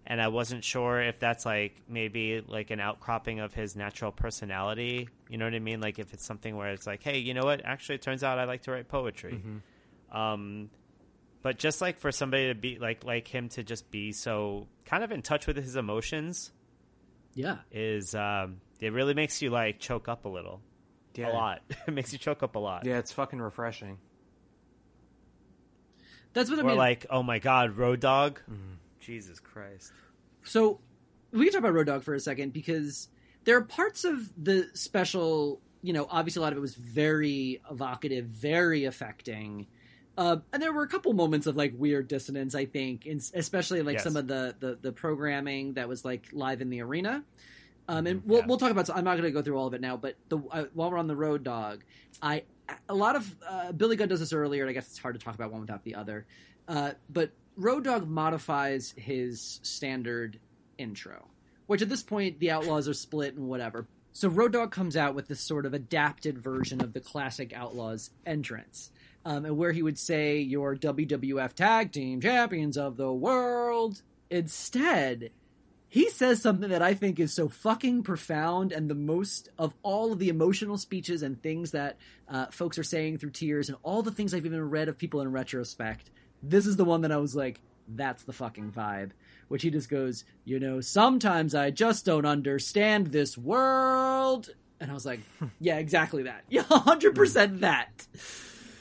And I wasn't sure if that's like maybe like an outcropping of his natural personality. You know what I mean? Like if it's something where it's like, hey, you know what? Actually, it turns out I like to write poetry. Um, but just like for somebody to be like like him to just be so kind of in touch with his emotions yeah is um, it really makes you like choke up a little, Yeah. a lot. it makes you choke up a lot. Yeah, it's fucking refreshing. that's what i Or mean like, oh my god, Road Dog. Jesus Christ. So we can talk about Road Dog for a second because there are parts of the special. You know, obviously a lot of it was very evocative, very affecting. Uh, and there were a couple moments of like weird dissonance, I think, in, especially like Yes. some of the, the the programming that was like live in the arena. Um, and we'll Yeah. we'll talk about. I'm not going to go through all of it now, but the uh, while we're on the Road Dog, I a lot of uh, Billy Gunn does this earlier, and I guess it's hard to talk about one without the other. Uh, but Road Dog modifies his standard intro, which at this point the Outlaws are split and whatever. So Road Dog comes out with this sort of adapted version of the classic Outlaws entrance, um, and where he would say, "Your WWF Tag Team Champions of the World." Instead, he says something that I think is so fucking profound and the most of all of the emotional speeches and things that uh, folks are saying through tears and all the things I've even read of people in retrospect. This is the one that I was like, that's the fucking vibe. Which he just goes, you know, sometimes I just don't understand this world. And I was like, yeah, exactly that. Yeah, 100% mm. that.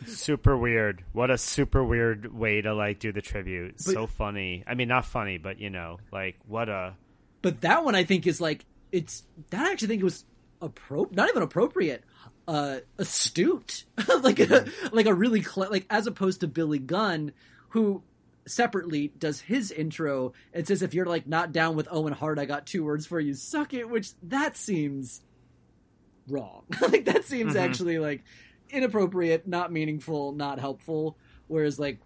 Super weird. What a super weird way to like do the tribute. so funny. I mean, not funny, but you know, like what a But that one I think is like it's that I actually think it was appro not even appropriate, uh astute. like a like a really cle like as opposed to Billy Gunn who separately does his intro and says if you're like not down with Owen Hart I got two words for you suck it which that seems wrong. like that seems actually like inappropriate, not meaningful, not helpful whereas like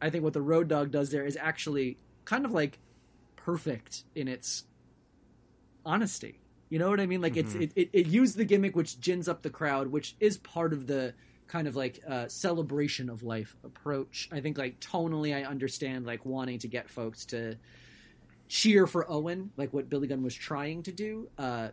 I think what the Road Dog does there is actually kind of like perfect in its honesty. You know what I mean? Like it's it, it, it used the gimmick which gins up the crowd, which is part of the kind of like uh, celebration of life approach. I think like tonally, I understand like wanting to get folks to cheer for Owen, like what Billy Gunn was trying to do. Uh,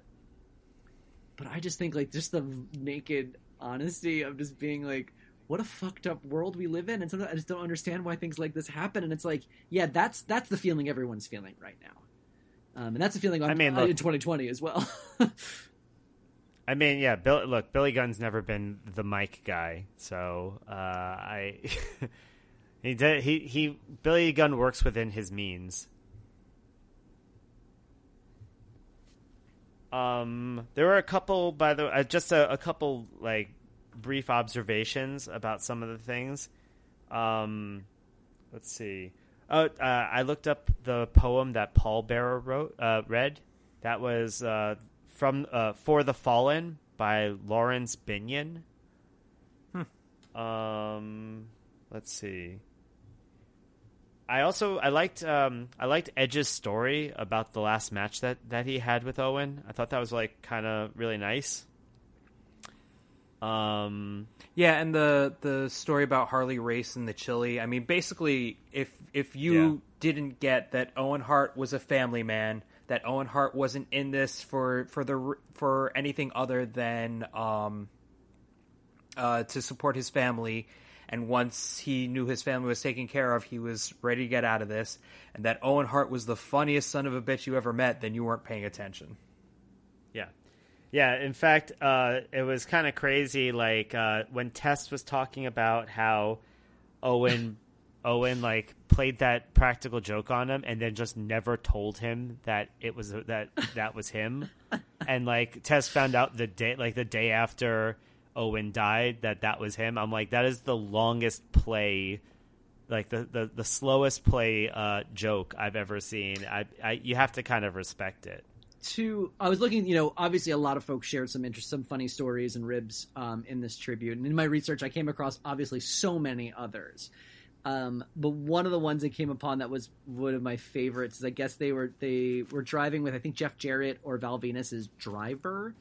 but I just think like just the naked honesty of just being like, what a fucked up world we live in, and sometimes I just don't understand why things like this happen. And it's like, yeah, that's that's the feeling everyone's feeling right now. Um, and that's a feeling on, I mean, uh, look- in 2020 as well. I mean, yeah, Bill, look, Billy Gunn's never been the mic guy, so uh, I he did he he Billy Gunn works within his means. Um, there were a couple, by the uh, just a, a couple like brief observations about some of the things. Um, let's see. Oh, uh, I looked up the poem that Paul Bearer wrote, uh, read. That was uh, from uh, "For the Fallen" by Laurence Binyon. Um, let's see. I also I liked um, I liked Edge's story about the last match that, that he had with Owen. I thought that was like kind of really nice. Um, Yeah, and the the story about Harley Race and the chili. I mean, basically, if if you Yeah. didn't get that Owen Hart was a family man, that Owen Hart wasn't in this for for the for anything other than um uh to support his family. And once he knew his family was taken care of, he was ready to get out of this. And that Owen Hart was the funniest son of a bitch you ever met, then you weren't paying attention. Yeah. Yeah, in fact, uh, it was kind of crazy. Like uh, when Test was talking about how Owen, Owen like played that practical joke on him, and then just never told him that it was that that was him, and like Test found out the day, like the day after Owen died, that that was him. I'm like, that is the longest play. Like the, the, the slowest play uh, joke I've ever seen. I, I you have to kind of respect it. To I was looking, you know, obviously a lot of folks shared some interest, some funny stories and ribs um, in this tribute, and in my research, I came across obviously so many others. Um, but one of the ones I came upon that was one of my favorites is I guess they were they were driving with I think Jeff Jarrett or Val Venis's driver,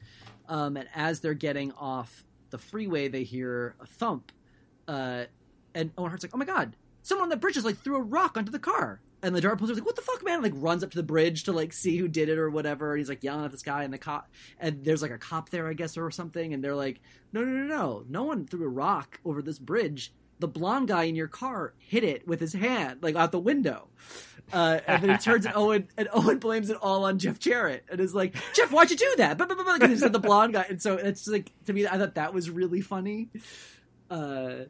um, and as they're getting off the freeway, they hear a thump, uh, and Owen Hart's like, "Oh my god, someone on the bridge just like threw a rock onto the car." And the dart pulls like, "What the fuck, man?" And, like runs up to the bridge to like see who did it or whatever. And he's like yelling at this guy, and the cop, and there's like a cop there, I guess, or something. And they're like, "No, no, no, no, no one threw a rock over this bridge. The blonde guy in your car hit it with his hand, like out the window." Uh, and then he turns to Owen, and Owen blames it all on Jeff Jarrett, and is like, "Jeff, why'd you do that?" Because he said the blonde guy, and so it's like to me, I thought that was really funny. Uh,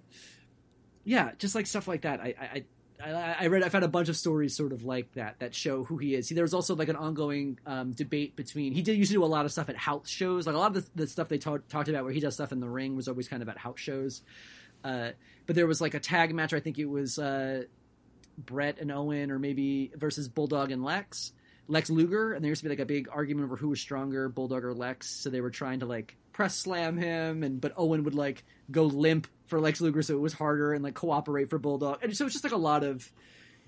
yeah, just like stuff like that. I, I, I, I read, I found a bunch of stories sort of like that that show who he is. See, there was also like an ongoing um, debate between. He did used to do a lot of stuff at house shows, like a lot of the, the stuff they talk, talked about where he does stuff in the ring was always kind of at house shows. Uh, but there was like a tag match. I think it was uh, Bret and Owen, or maybe versus Bulldog and Lex. Lex Luger, and there used to be like a big argument over who was stronger, Bulldog or Lex. So they were trying to like press slam him, and but Owen would like go limp for Lex Luger, so it was harder, and like cooperate for Bulldog, and so it's just like a lot of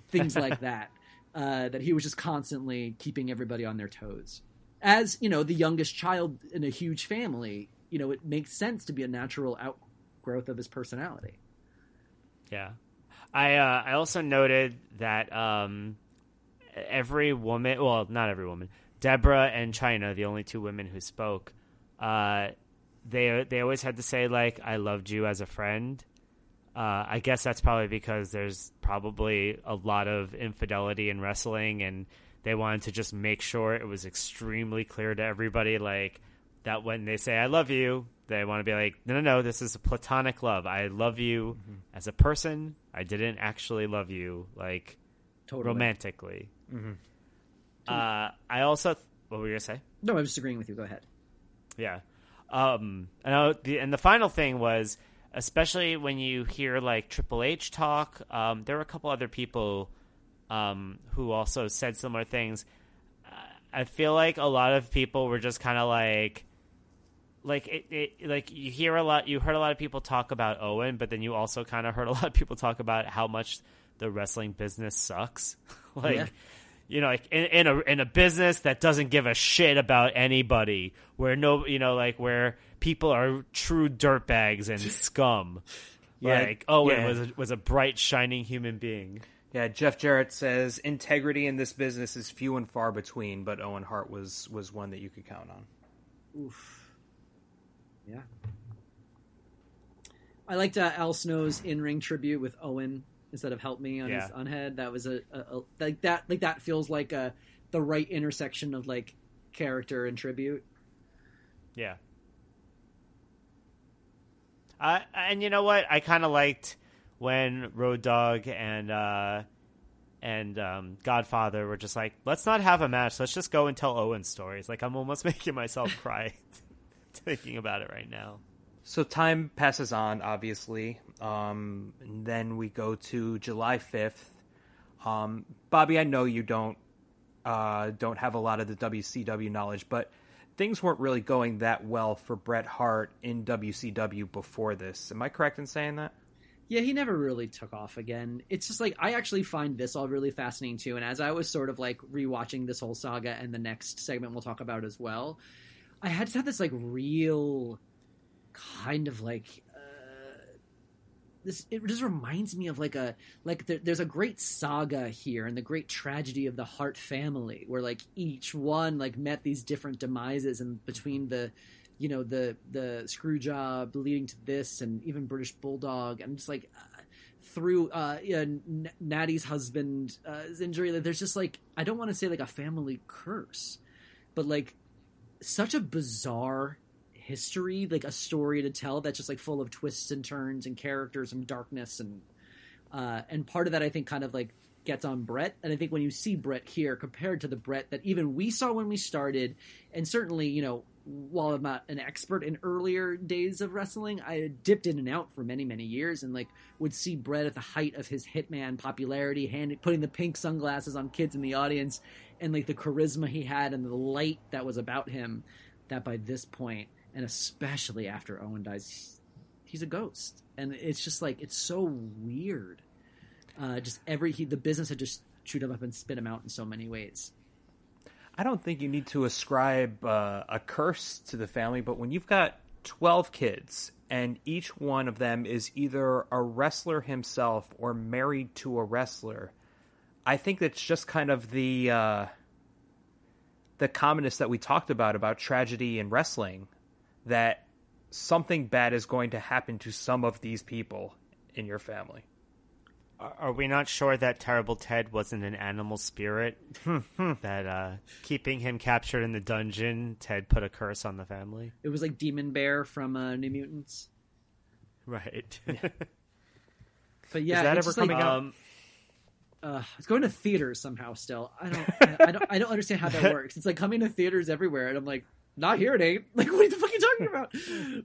things like that. Uh, that he was just constantly keeping everybody on their toes. As you know, the youngest child in a huge family, you know, it makes sense to be a natural outgrowth of his personality. Yeah, I uh, I also noted that um, every woman, well, not every woman, Deborah and Chyna, the only two women who spoke, uh, they they always had to say like "I loved you" as a friend. Uh, I guess that's probably because there's probably a lot of infidelity in wrestling, and they wanted to just make sure it was extremely clear to everybody, like that when they say "I love you," they want to be like, "No, no, no, this is a platonic love. I love you as a person. I didn't actually love you like Totally. romantically." Uh, I also, what were you gonna say? No, I'm just agreeing with you. Go ahead. Yeah. Um, and, the, and the final thing was, especially when you hear like Triple H talk, um, there were a couple other people um, who also said similar things. I feel like a lot of people were just kind of like, like it, it, like you hear a lot, you heard a lot of people talk about Owen, but then you also kind of heard a lot of people talk about how much the wrestling business sucks. like, Yeah. You know, like in, in a in a business that doesn't give a shit about anybody, where no, you know, like where people are true dirtbags and scum. Yeah, like Owen yeah. was a, was a bright, shining human being. Yeah, Jeff Jarrett says integrity in this business is few and far between, but Owen Hart was was one that you could count on. Oof. Yeah. I liked uh, Al Snow's in-ring tribute with Owen instead of "Help Me" on Yeah. his on head. That was a, a, a like that like that feels like a the right intersection of like character and tribute. Yeah. Uh, and you know what? I kind of liked when Road Dog and uh, and um, Godfather were just like, let's not have a match. Let's just go and tell Owen stories. Like I'm almost making myself cry thinking about it right now. So time passes on, obviously. Um, and then we go to July fifth. Um, Bobby, I know you don't uh, don't have a lot of the WCW knowledge, but things weren't really going that well for Bret Hart in WCW before this. Am I correct in saying that? Yeah, he never really took off again. It's just like I actually find this all really fascinating too. And as I was sort of like rewatching this whole saga and the next segment we'll talk about as well, I had to have this like real kind of like this it just reminds me of like a like there, there's a great saga here and the great tragedy of the Hart family where like each one like met these different demises and between the you know the the screw job leading to this and even British Bulldog and just like uh, through uh Natty's husband's uh, injury like, there's just like I don't want to say like a family curse but like such a bizarre history, like a story to tell that's just like full of twists and turns and characters and darkness and uh, and part of that I think kind of like gets on Bret. And I think when you see Bret here compared to the Bret that even we saw when we started, and certainly, you know, while I'm not an expert in earlier days of wrestling, I dipped in and out for many, many years and like would see Bret at the height of his hitman popularity, hand, putting the pink sunglasses on kids in the audience and like the charisma he had and the light that was about him that by this point and especially after Owen dies, he's a ghost, and it's just like it's so weird. Uh, just every he, the business had just chewed him up and spit him out in so many ways. I don't think you need to ascribe uh, a curse to the family, but when you've got 12 kids and each one of them is either a wrestler himself or married to a wrestler, I think that's just kind of the uh, the commonness that we talked about about tragedy in wrestling that something bad is going to happen to some of these people in your family. Are we not sure that Terrible Ted wasn't an animal spirit? that uh, keeping him captured in the dungeon, Ted put a curse on the family? It was like Demon Bear from uh, New Mutants. Right. but yeah, is that ever coming like, out? Um, uh, it's going to theaters somehow. Still, I don't, I, I, don't, I don't understand how that works. It's like coming to theaters everywhere, and I'm like, not here, Nate. Like, what the fuck are you talking about?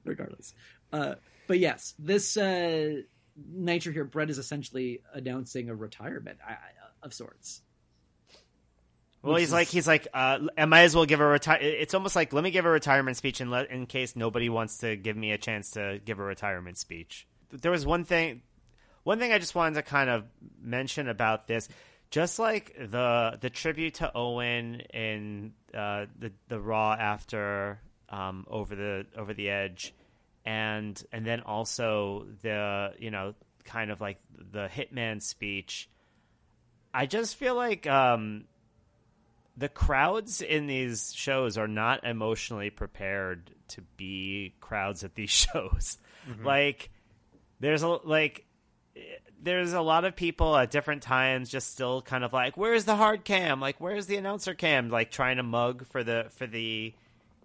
Regardless, uh, but yes, this uh, nature here, Bret is essentially announcing a retirement I, I, of sorts. well, he's like he's like uh, I might as well give a retire. It's almost like let me give a retirement speech in, let, in case nobody wants to give me a chance to give a retirement speech. There was one thing, one thing I just wanted to kind of mention about this just like the the tribute to Owen in uh, the the Raw after um, over the over the edge, and and then also the you know kind of like the Hitman speech. I just feel like um, the crowds in these shows are not emotionally prepared to be crowds at these shows. Like there's a like there's a lot of people at different times just still kind of like where's the hard cam like where's the announcer cam like trying to mug for the for the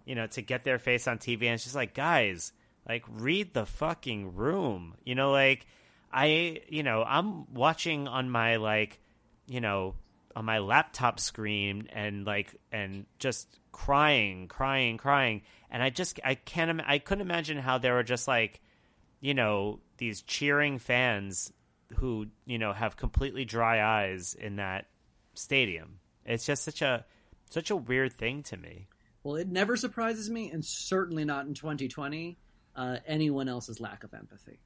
you know to get their face on tv and it's just like guys like read the fucking room you know like i you know i'm watching on my like you know on my laptop screen and like and just crying crying crying and i just i can't im- i couldn't imagine how there were just like you know these cheering fans who you know have completely dry eyes in that stadium. It's just such a such a weird thing to me. Well, it never surprises me, and certainly not in 2020. Uh, anyone else's lack of empathy.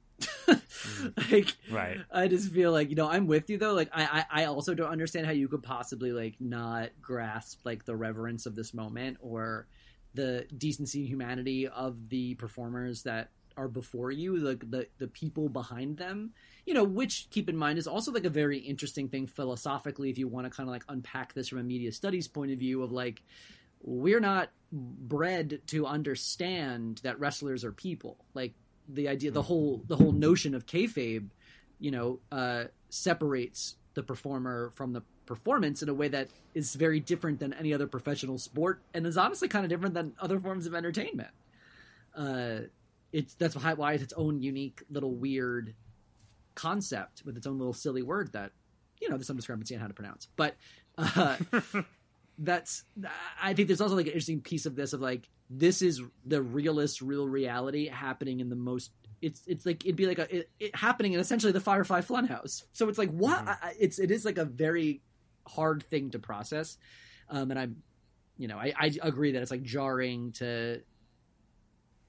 like, Right. I just feel like you know I'm with you though. Like, I, I I also don't understand how you could possibly like not grasp like the reverence of this moment or the decency and humanity of the performers that are before you, like the the people behind them. You know, which keep in mind is also like a very interesting thing philosophically if you want to kind of like unpack this from a media studies point of view of like we're not bred to understand that wrestlers are people. Like the idea, the whole the whole notion of kayfabe, you know, uh, separates the performer from the performance in a way that is very different than any other professional sport and is honestly kind of different than other forms of entertainment. Uh, it's that's why it's its own unique little weird concept with its own little silly word that you know there's some discrepancy in how to pronounce, but uh, that's I think there's also like an interesting piece of this of like this is the realist real reality happening in the most it's it's like it'd be like a it, it happening in essentially the Firefly Funhouse. So it's like what mm-hmm. I, it's it is like a very hard thing to process, um, and I'm you know I, I agree that it's like jarring to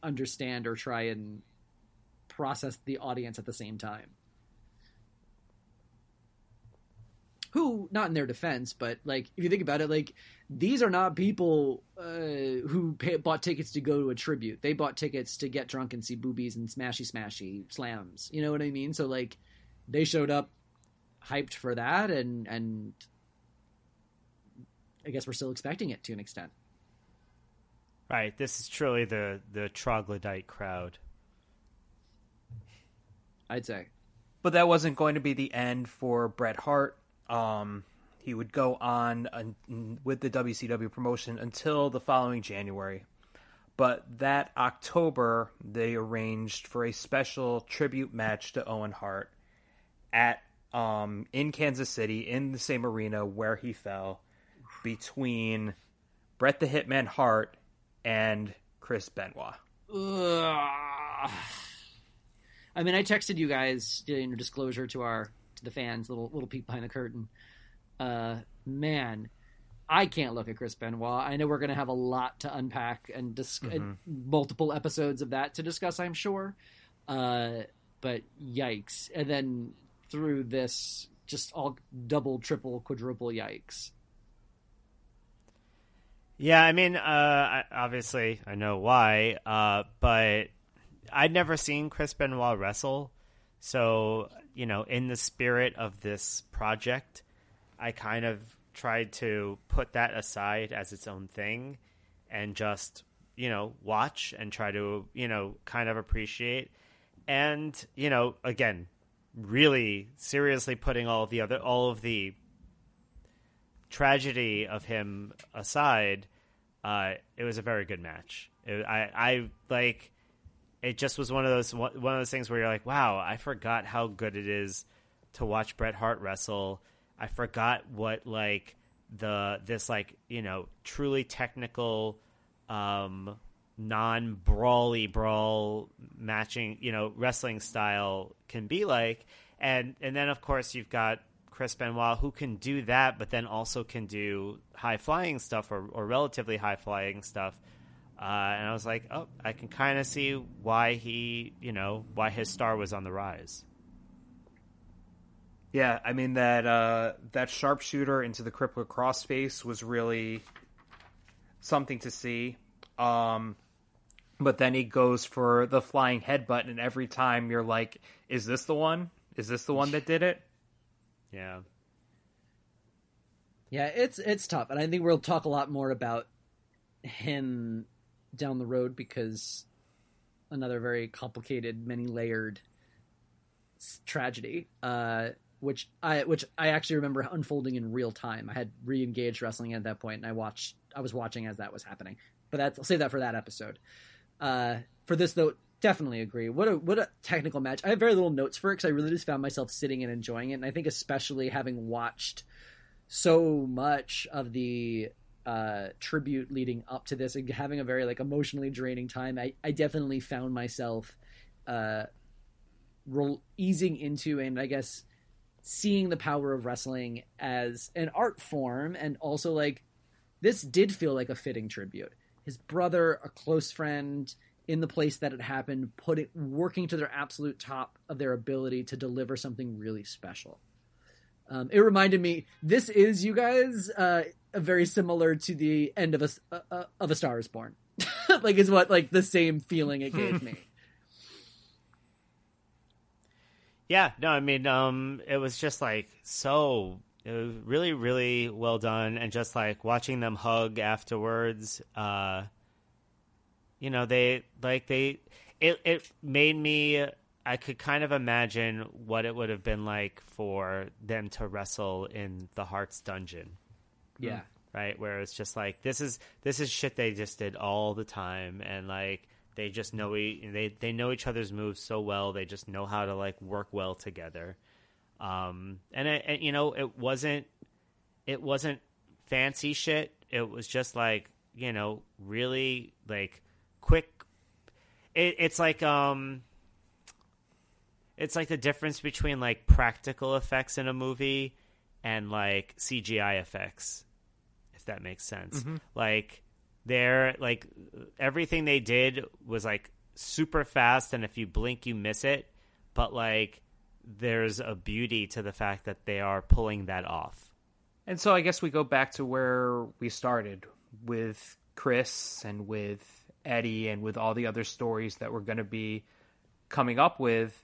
understand or try and process the audience at the same time. Who not in their defense but like if you think about it like these are not people uh, who pay, bought tickets to go to a tribute. They bought tickets to get drunk and see boobies and smashy smashy slams. You know what i mean? So like they showed up hyped for that and and i guess we're still expecting it to an extent. Right. This is truly the the troglodyte crowd. I'd say. But that wasn't going to be the end for Bret Hart um, he would go on with the WCW promotion until the following January. But that October, they arranged for a special tribute match to Owen Hart at um, in Kansas City in the same arena where he fell between Bret the Hitman Hart and Chris Benoit. Ugh. I mean, I texted you guys in disclosure to our to the fans, little little peek behind the curtain. Uh, man, I can't look at Chris Benoit. I know we're going to have a lot to unpack and dis- mm-hmm. multiple episodes of that to discuss. I'm sure, uh, but yikes! And then through this, just all double, triple, quadruple yikes. Yeah, I mean, uh, obviously, I know why, uh, but I'd never seen Chris Benoit wrestle. So, you know, in the spirit of this project, I kind of tried to put that aside as its own thing and just, you know, watch and try to, you know, kind of appreciate. And, you know, again, really seriously putting all the other, all of the tragedy of him aside, uh, it was a very good match. It, I, I like it just was one of those one of those things where you're like, wow, I forgot how good it is to watch Bret Hart wrestle. I forgot what like the this like you know truly technical um non brawly brawl matching you know wrestling style can be like and and then of course you've got Chris Benoit who can do that but then also can do high flying stuff or, or relatively high flying stuff uh, and I was like, oh, I can kind of see why he, you know, why his star was on the rise. Yeah, I mean that uh, that sharpshooter into the crippler crossface was really something to see. Um, but then he goes for the flying headbutt, and every time you're like, "Is this the one? Is this the one that did it?" Yeah. Yeah, it's it's tough, and I think we'll talk a lot more about him down the road because another very complicated, many layered tragedy. Uh, which I which I actually remember unfolding in real time. I had re-engaged wrestling at that point, and I watched. I was watching as that was happening. But that's I'll save that for that episode. Uh, for this though, definitely agree. What a what a technical match. I have very little notes for it because I really just found myself sitting and enjoying it, and I think especially having watched so much of the uh, tribute leading up to this and having a very like emotionally draining time, I, I definitely found myself uh, easing into and I guess seeing the power of wrestling as an art form and also like this did feel like a fitting tribute. His brother, a close friend in the place that it happened, put it working to their absolute top of their ability to deliver something really special. Um, it reminded me. This is you guys. Uh, very similar to the end of a uh, of a Star is Born. like is what like the same feeling it gave me. Yeah, no, I mean, um, it was just like so. It was really, really well done, and just like watching them hug afterwards. Uh, you know, they like they. It it made me I could kind of imagine what it would have been like for them to wrestle in the Harts dungeon. Yeah. Right, where it's just like this is this is shit they just did all the time, and like they just know they they know each other's moves so well. They just know how to like work well together. Um, and it, you know, it wasn't it wasn't fancy shit. It was just like you know, really like quick. It, it's like um, it's like the difference between like practical effects in a movie and like CGI effects, if that makes sense. Mm-hmm. Like they're like everything they did was like super fast, and if you blink, you miss it. But like there's a beauty to the fact that they are pulling that off. And so I guess we go back to where we started with Chris and with Eddie and with all the other stories that we're going to be coming up with.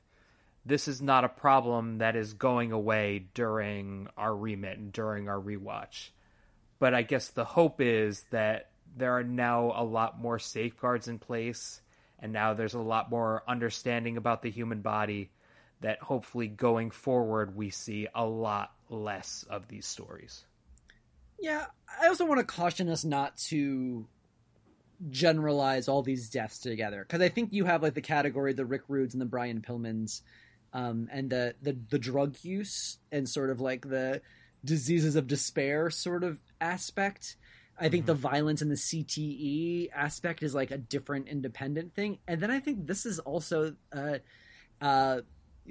This is not a problem that is going away during our remit and during our rewatch. But I guess the hope is that there are now a lot more safeguards in place and now there's a lot more understanding about the human body that hopefully going forward we see a lot less of these stories. Yeah, I also want to caution us not to generalize all these deaths together because I think you have like the category the Rick Rudes and the Brian Pillmans, um, and the, the the drug use and sort of like the diseases of despair sort of aspect. I think the violence and the CTE aspect is like a different independent thing, and then I think this is also uh, uh,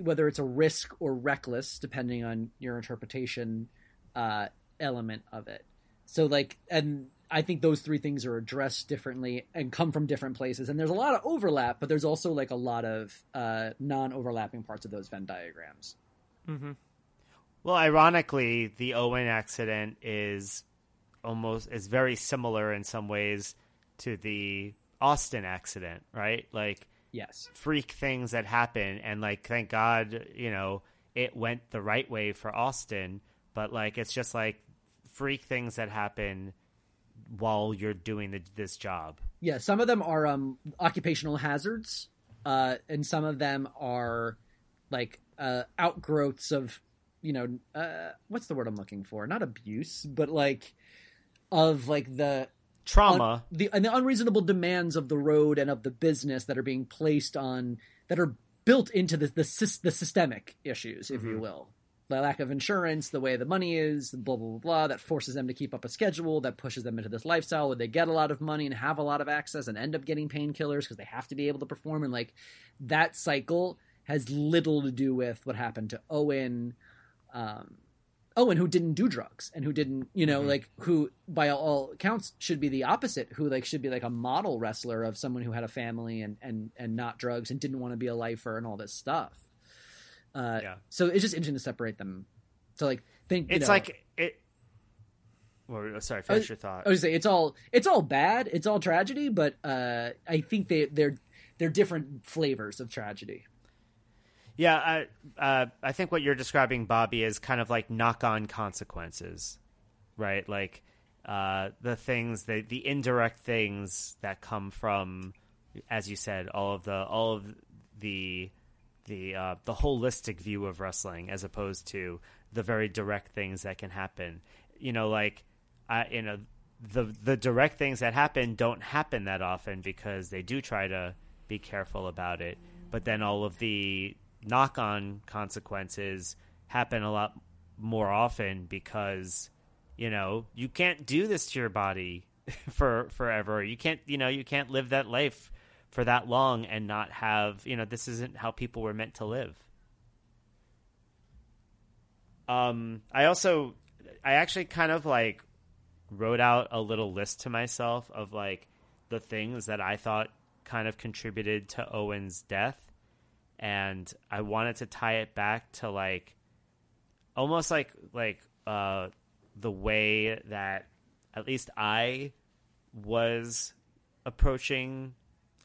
whether it's a risk or reckless, depending on your interpretation, uh, element of it. So like, and I think those three things are addressed differently and come from different places. And there's a lot of overlap, but there's also like a lot of uh, non-overlapping parts of those Venn diagrams. Well, ironically, the Owen accident is almost is very similar in some ways to the Austin accident, right? Like Yes. freak things that happen and like thank God, you know, it went the right way for Austin, but like it's just like freak things that happen while you're doing the, this job. Yeah, some of them are um, occupational hazards, uh, and some of them are like uh, outgrowths of, you know, uh, what's the word I'm looking for? Not abuse, but like of like the Trauma. un- the and the unreasonable demands of the road and of the business that are being placed on that are built into the the, the systemic issues, if you will. The lack of insurance, the way the money is, blah blah blah blah, that forces them to keep up a schedule, that pushes them into this lifestyle where they get a lot of money and have a lot of access and end up getting painkillers because they have to be able to perform. And like that cycle has little to do with what happened to Owen, um, oh, and who didn't do drugs and who didn't, you know, like who by all accounts should be the opposite, who like should be like a model wrestler of someone who had a family and and and not drugs and didn't want to be a lifer and all this stuff. Uh, Yeah. So it's just interesting to separate them. So like think It's know, like it well, sorry, finish your thought. I was say it's all it's all bad, it's all tragedy, but uh, I think they they're they're different flavors of tragedy. Yeah, I, uh, I think what you're describing, Bobby, is kind of like knock-on consequences, right? Like uh, the things, the the indirect things that come from, as you said, all of the all of the the uh, the holistic view of wrestling, as opposed to the very direct things that can happen. You know, like I, you know, the the direct things that happen don't happen that often because they do try to be careful about it. But then all of the knock on consequences happen a lot more often because you know you can't do this to your body for forever. You can't you know you can't live that life for that long and not have you know this isn't how people were meant to live. Um i also i actually kind of like wrote out a little list to myself of like the things that i thought kind of contributed to owen's death and I wanted to tie it back to like almost like like uh the way that at least I was approaching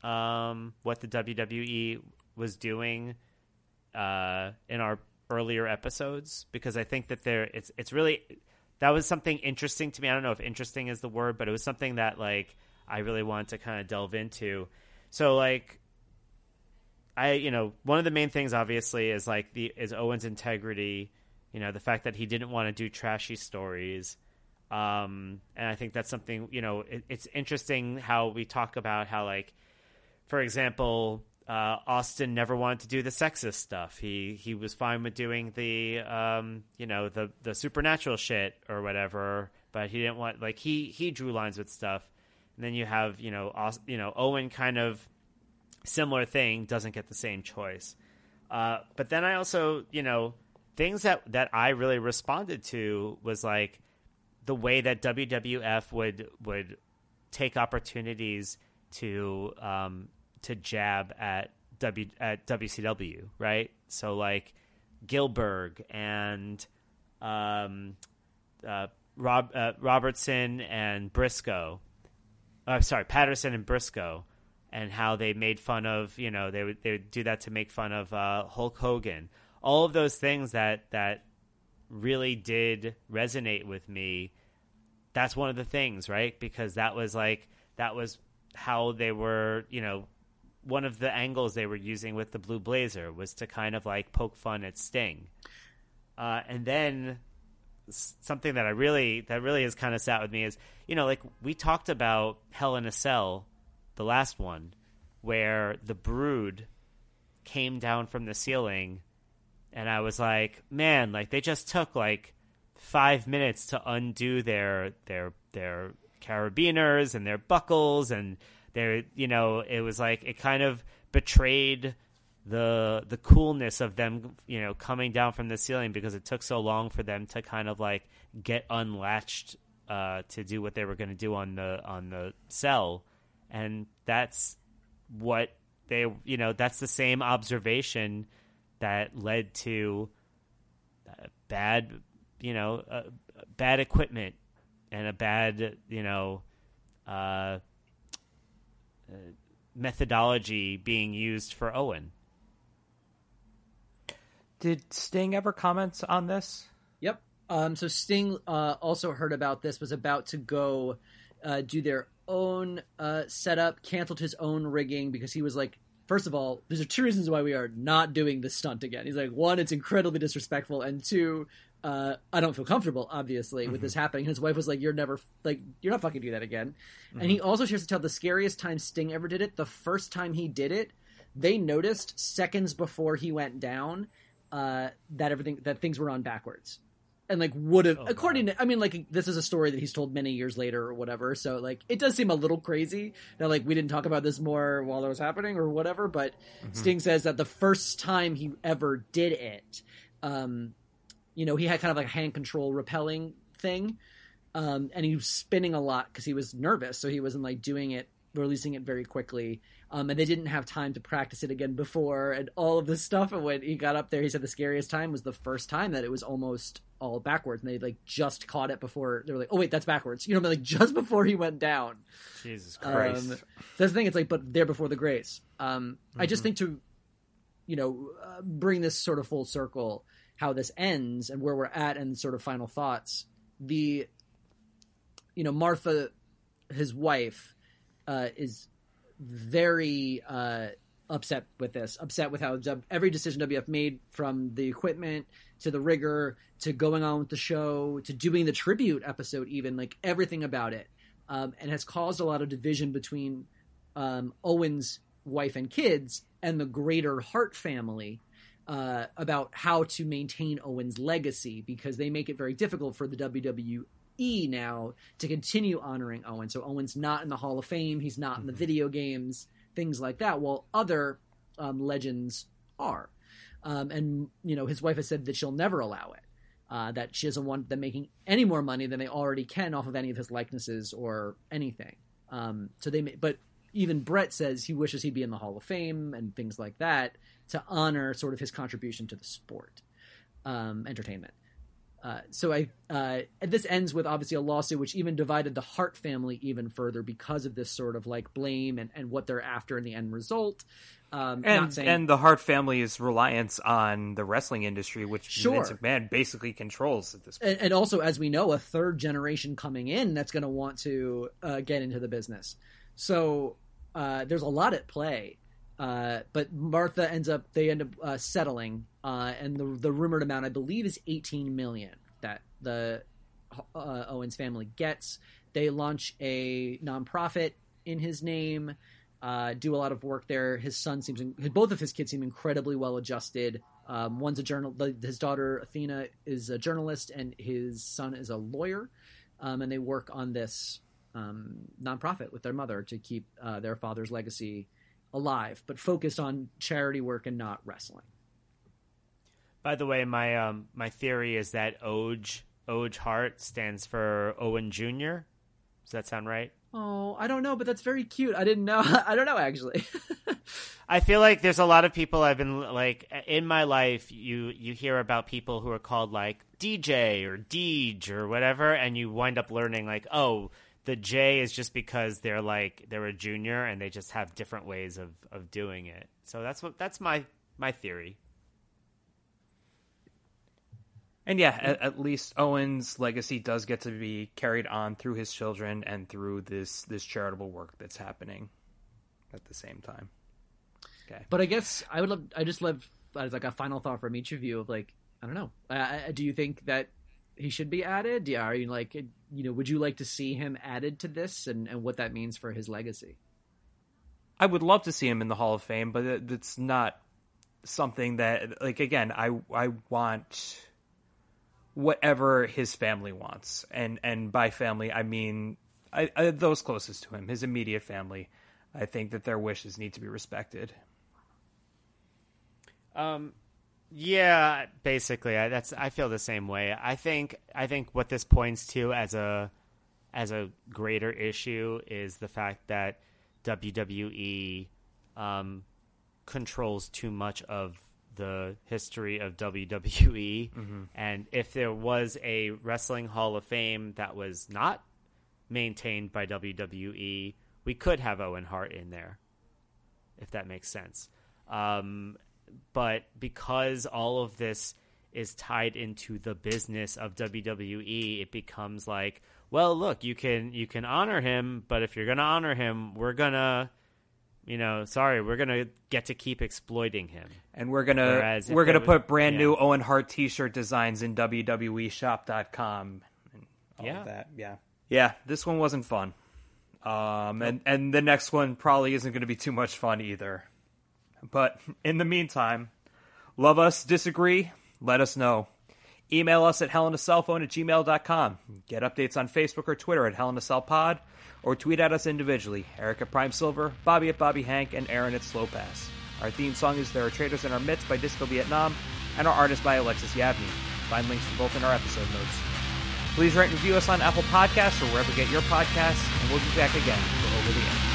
um what the WWE was doing uh in our earlier episodes because I think that there it's it's really that was something interesting to me. I don't know if interesting is the word, but it was something that like I really wanted to kind of delve into. So like I you know one of the main things obviously is like the is Owen's integrity. You know the fact that he didn't want to do trashy stories. Um, and I think that's something you know it, it's interesting how we talk about how like for example uh, Austin never wanted to do the sexist stuff. He he was fine with doing the um, you know the the supernatural shit or whatever, but he didn't want like he he drew lines with stuff. And then you have you know Aust- you know Owen kind of similar thing doesn't get the same choice. Uh, but then I also you know things that that I really responded to was like the way that WWF would would take opportunities to um, to jab at W at WCW, right? So like Gillberg and um, uh, Rob uh, Robertson and Briscoe. Uh, sorry, Patterson and Briscoe, and how they made fun of you know they would they would do that to make fun of uh, Hulk Hogan. All of those things that that really did resonate with me. That's one of the things, right? Because that was like that was how they were, you know, one of the angles they were using with the blue blazer was to kind of like poke fun at Sting. Uh, and then something that I really that really has kind of sat with me is you know like we talked about Hell in a Cell, the last one, where the Brood came down from the ceiling, and I was like, man, like they just took like five minutes to undo their their their carabiners and their buckles and their you know it was like it kind of betrayed the the coolness of them you know coming down from the ceiling because it took so long for them to kind of like get unlatched uh, to do what they were going to do on the on the cell and that's what they you know that's the same observation that led to uh, bad you know uh, bad equipment and a bad you know uh, uh, methodology being used for Owen. Did Sting ever comment on this? Yep. Um, so Sting uh, also heard about this, was about to go uh, do their own uh, setup, canceled his own rigging because he was like, first of all, there's two reasons why we are not doing this stunt again. He's like, one, it's incredibly disrespectful, and two, uh, I don't feel comfortable, obviously, with mm-hmm. this happening. And his wife was like, "You're never like you're not fucking do that again." Mm-hmm. And he also shares to tell the scariest time Sting ever did it. The first time he did it, they noticed seconds before he went down uh, that everything that things were on backwards, and like would have oh, according to I mean like this is a story that he's told many years later or whatever. So like it does seem a little crazy that like we didn't talk about this more while it was happening or whatever. But mm-hmm. Sting says that the first time he ever did it. Um, you know, he had kind of like a hand control rappelling thing. Um, and he was spinning a lot because he was nervous. So he wasn't like doing it, releasing it very quickly. Um, and they didn't have time to practice it again before and all of this stuff. And when he got up there, he said the scariest time was the first time that it was almost all backwards. And they like just caught it before they were like, oh, wait, that's backwards. You know, like just before he went down. Jesus Christ. Um, that's the thing. It's like, but there before the grace. Um, mm-hmm. I just mm-hmm. think to, you know, uh, bring this sort of full circle how this ends and where we're at and sort of final thoughts. The, you know, Martha, his wife, uh, is very uh, upset with this, upset with how every decision WF made from the equipment to the rigor to going on with the show to doing the tribute episode, even like everything about it, um, and has caused a lot of division between um, Owen's wife and kids and the greater Hart family uh, about how to maintain Owen's legacy because they make it very difficult for the WWE now to continue honoring Owen. So Owen's not in the Hall of Fame, he's not in the mm-hmm. video games, things like that, while other um, legends are. Um, and, you know, his wife has said that she'll never allow it. Uh, that she doesn't want them making any more money than they already can off of any of his likenesses or anything. Um, so they, may, but even Bret says he wishes he'd be in the Hall of Fame and things like that to honor sort of his contribution to the sport, um, entertainment. Uh, so I uh, this ends with obviously a lawsuit which even divided the Hart family even further because of this sort of like blame and, and what they're after in the end result. Um, and saying, and the Hart family's reliance on the wrestling industry, which sure. Vince McMahon basically controls at this point. And, and also, as we know, a third generation coming in that's going to want to uh, get into the business. So uh, there's a lot at play Uh, but Martha ends up they end up uh, settling, uh, and the the rumored amount I believe is 18 million that the uh, Owens family gets. They launch a nonprofit in his name. Uh, do a lot of work there. His son seems, both of his kids seem incredibly well adjusted. Um, one's a journal. His daughter Athena is a journalist, and his son is a lawyer. Um, and they work on this um, nonprofit with their mother to keep uh, their father's legacy alive, but focused on charity work and not wrestling. By the way, my um, my theory is that Oj Oj Hart stands for Owen Jr. Does that sound right? Oh, I don't know, but that's very cute. I didn't know. I don't know actually. I feel like there's a lot of people I've been like in my life. You you hear about people who are called like DJ or Deej or whatever, and you wind up learning like, oh, the J is just because they're like they're a junior and they just have different ways of of doing it. So that's what that's my my theory. And yeah, at, at, least Owen's legacy does get to be carried on through his children and through this this charitable work that's happening at the same time. Okay. But I guess I would love. I just love as like a final thought from each of you of like I don't know. Uh, do you think that he should be added? Yeah. Are you like you know? Would you like to see him added to this and and what that means for his legacy? I would love to see him in the Hall of Fame, but it's not something that like again I I want whatever his family wants, and and by family I mean I, I, those closest to him, his immediate family. I think that their wishes need to be respected. Um, yeah, basically, I, that's I feel the same way. I think I think what this points to as a as a greater issue is the fact that WWE um, controls too much of the history of WWE. Mm-hmm. And if there was a Wrestling Hall of Fame that was not maintained by WWE, we could have Owen Hart in there, if that makes sense. Um, but because all of this is tied into the business of WWE, it becomes like, well, look, you can you can honor him, but if you're gonna honor him, we're gonna you know, sorry, we're gonna get to keep exploiting him, and we're gonna we're gonna was, put brand yeah. new Owen Hart T-shirt designs in WWEShop.com. And all yeah, that, yeah, yeah. This one wasn't fun, um, nope. and and the next one probably isn't going to be too much fun either. But in the meantime, love us, disagree, let us know. Email us at hellinacellphone at gmail.com. Get updates on Facebook or Twitter at hellinacellpod or tweet at us individually. Eric at Prime Silver, Bobby at Bobby Hank, and Aaron at Slow Pass. Our theme song is There Are Traitors in Our Midst by Disco Vietnam, and our artist by Alexis Yavney. Find links for both in our episode notes. Please rate and review us on Apple Podcasts or wherever you get your podcasts, and we'll be back again for Over the End.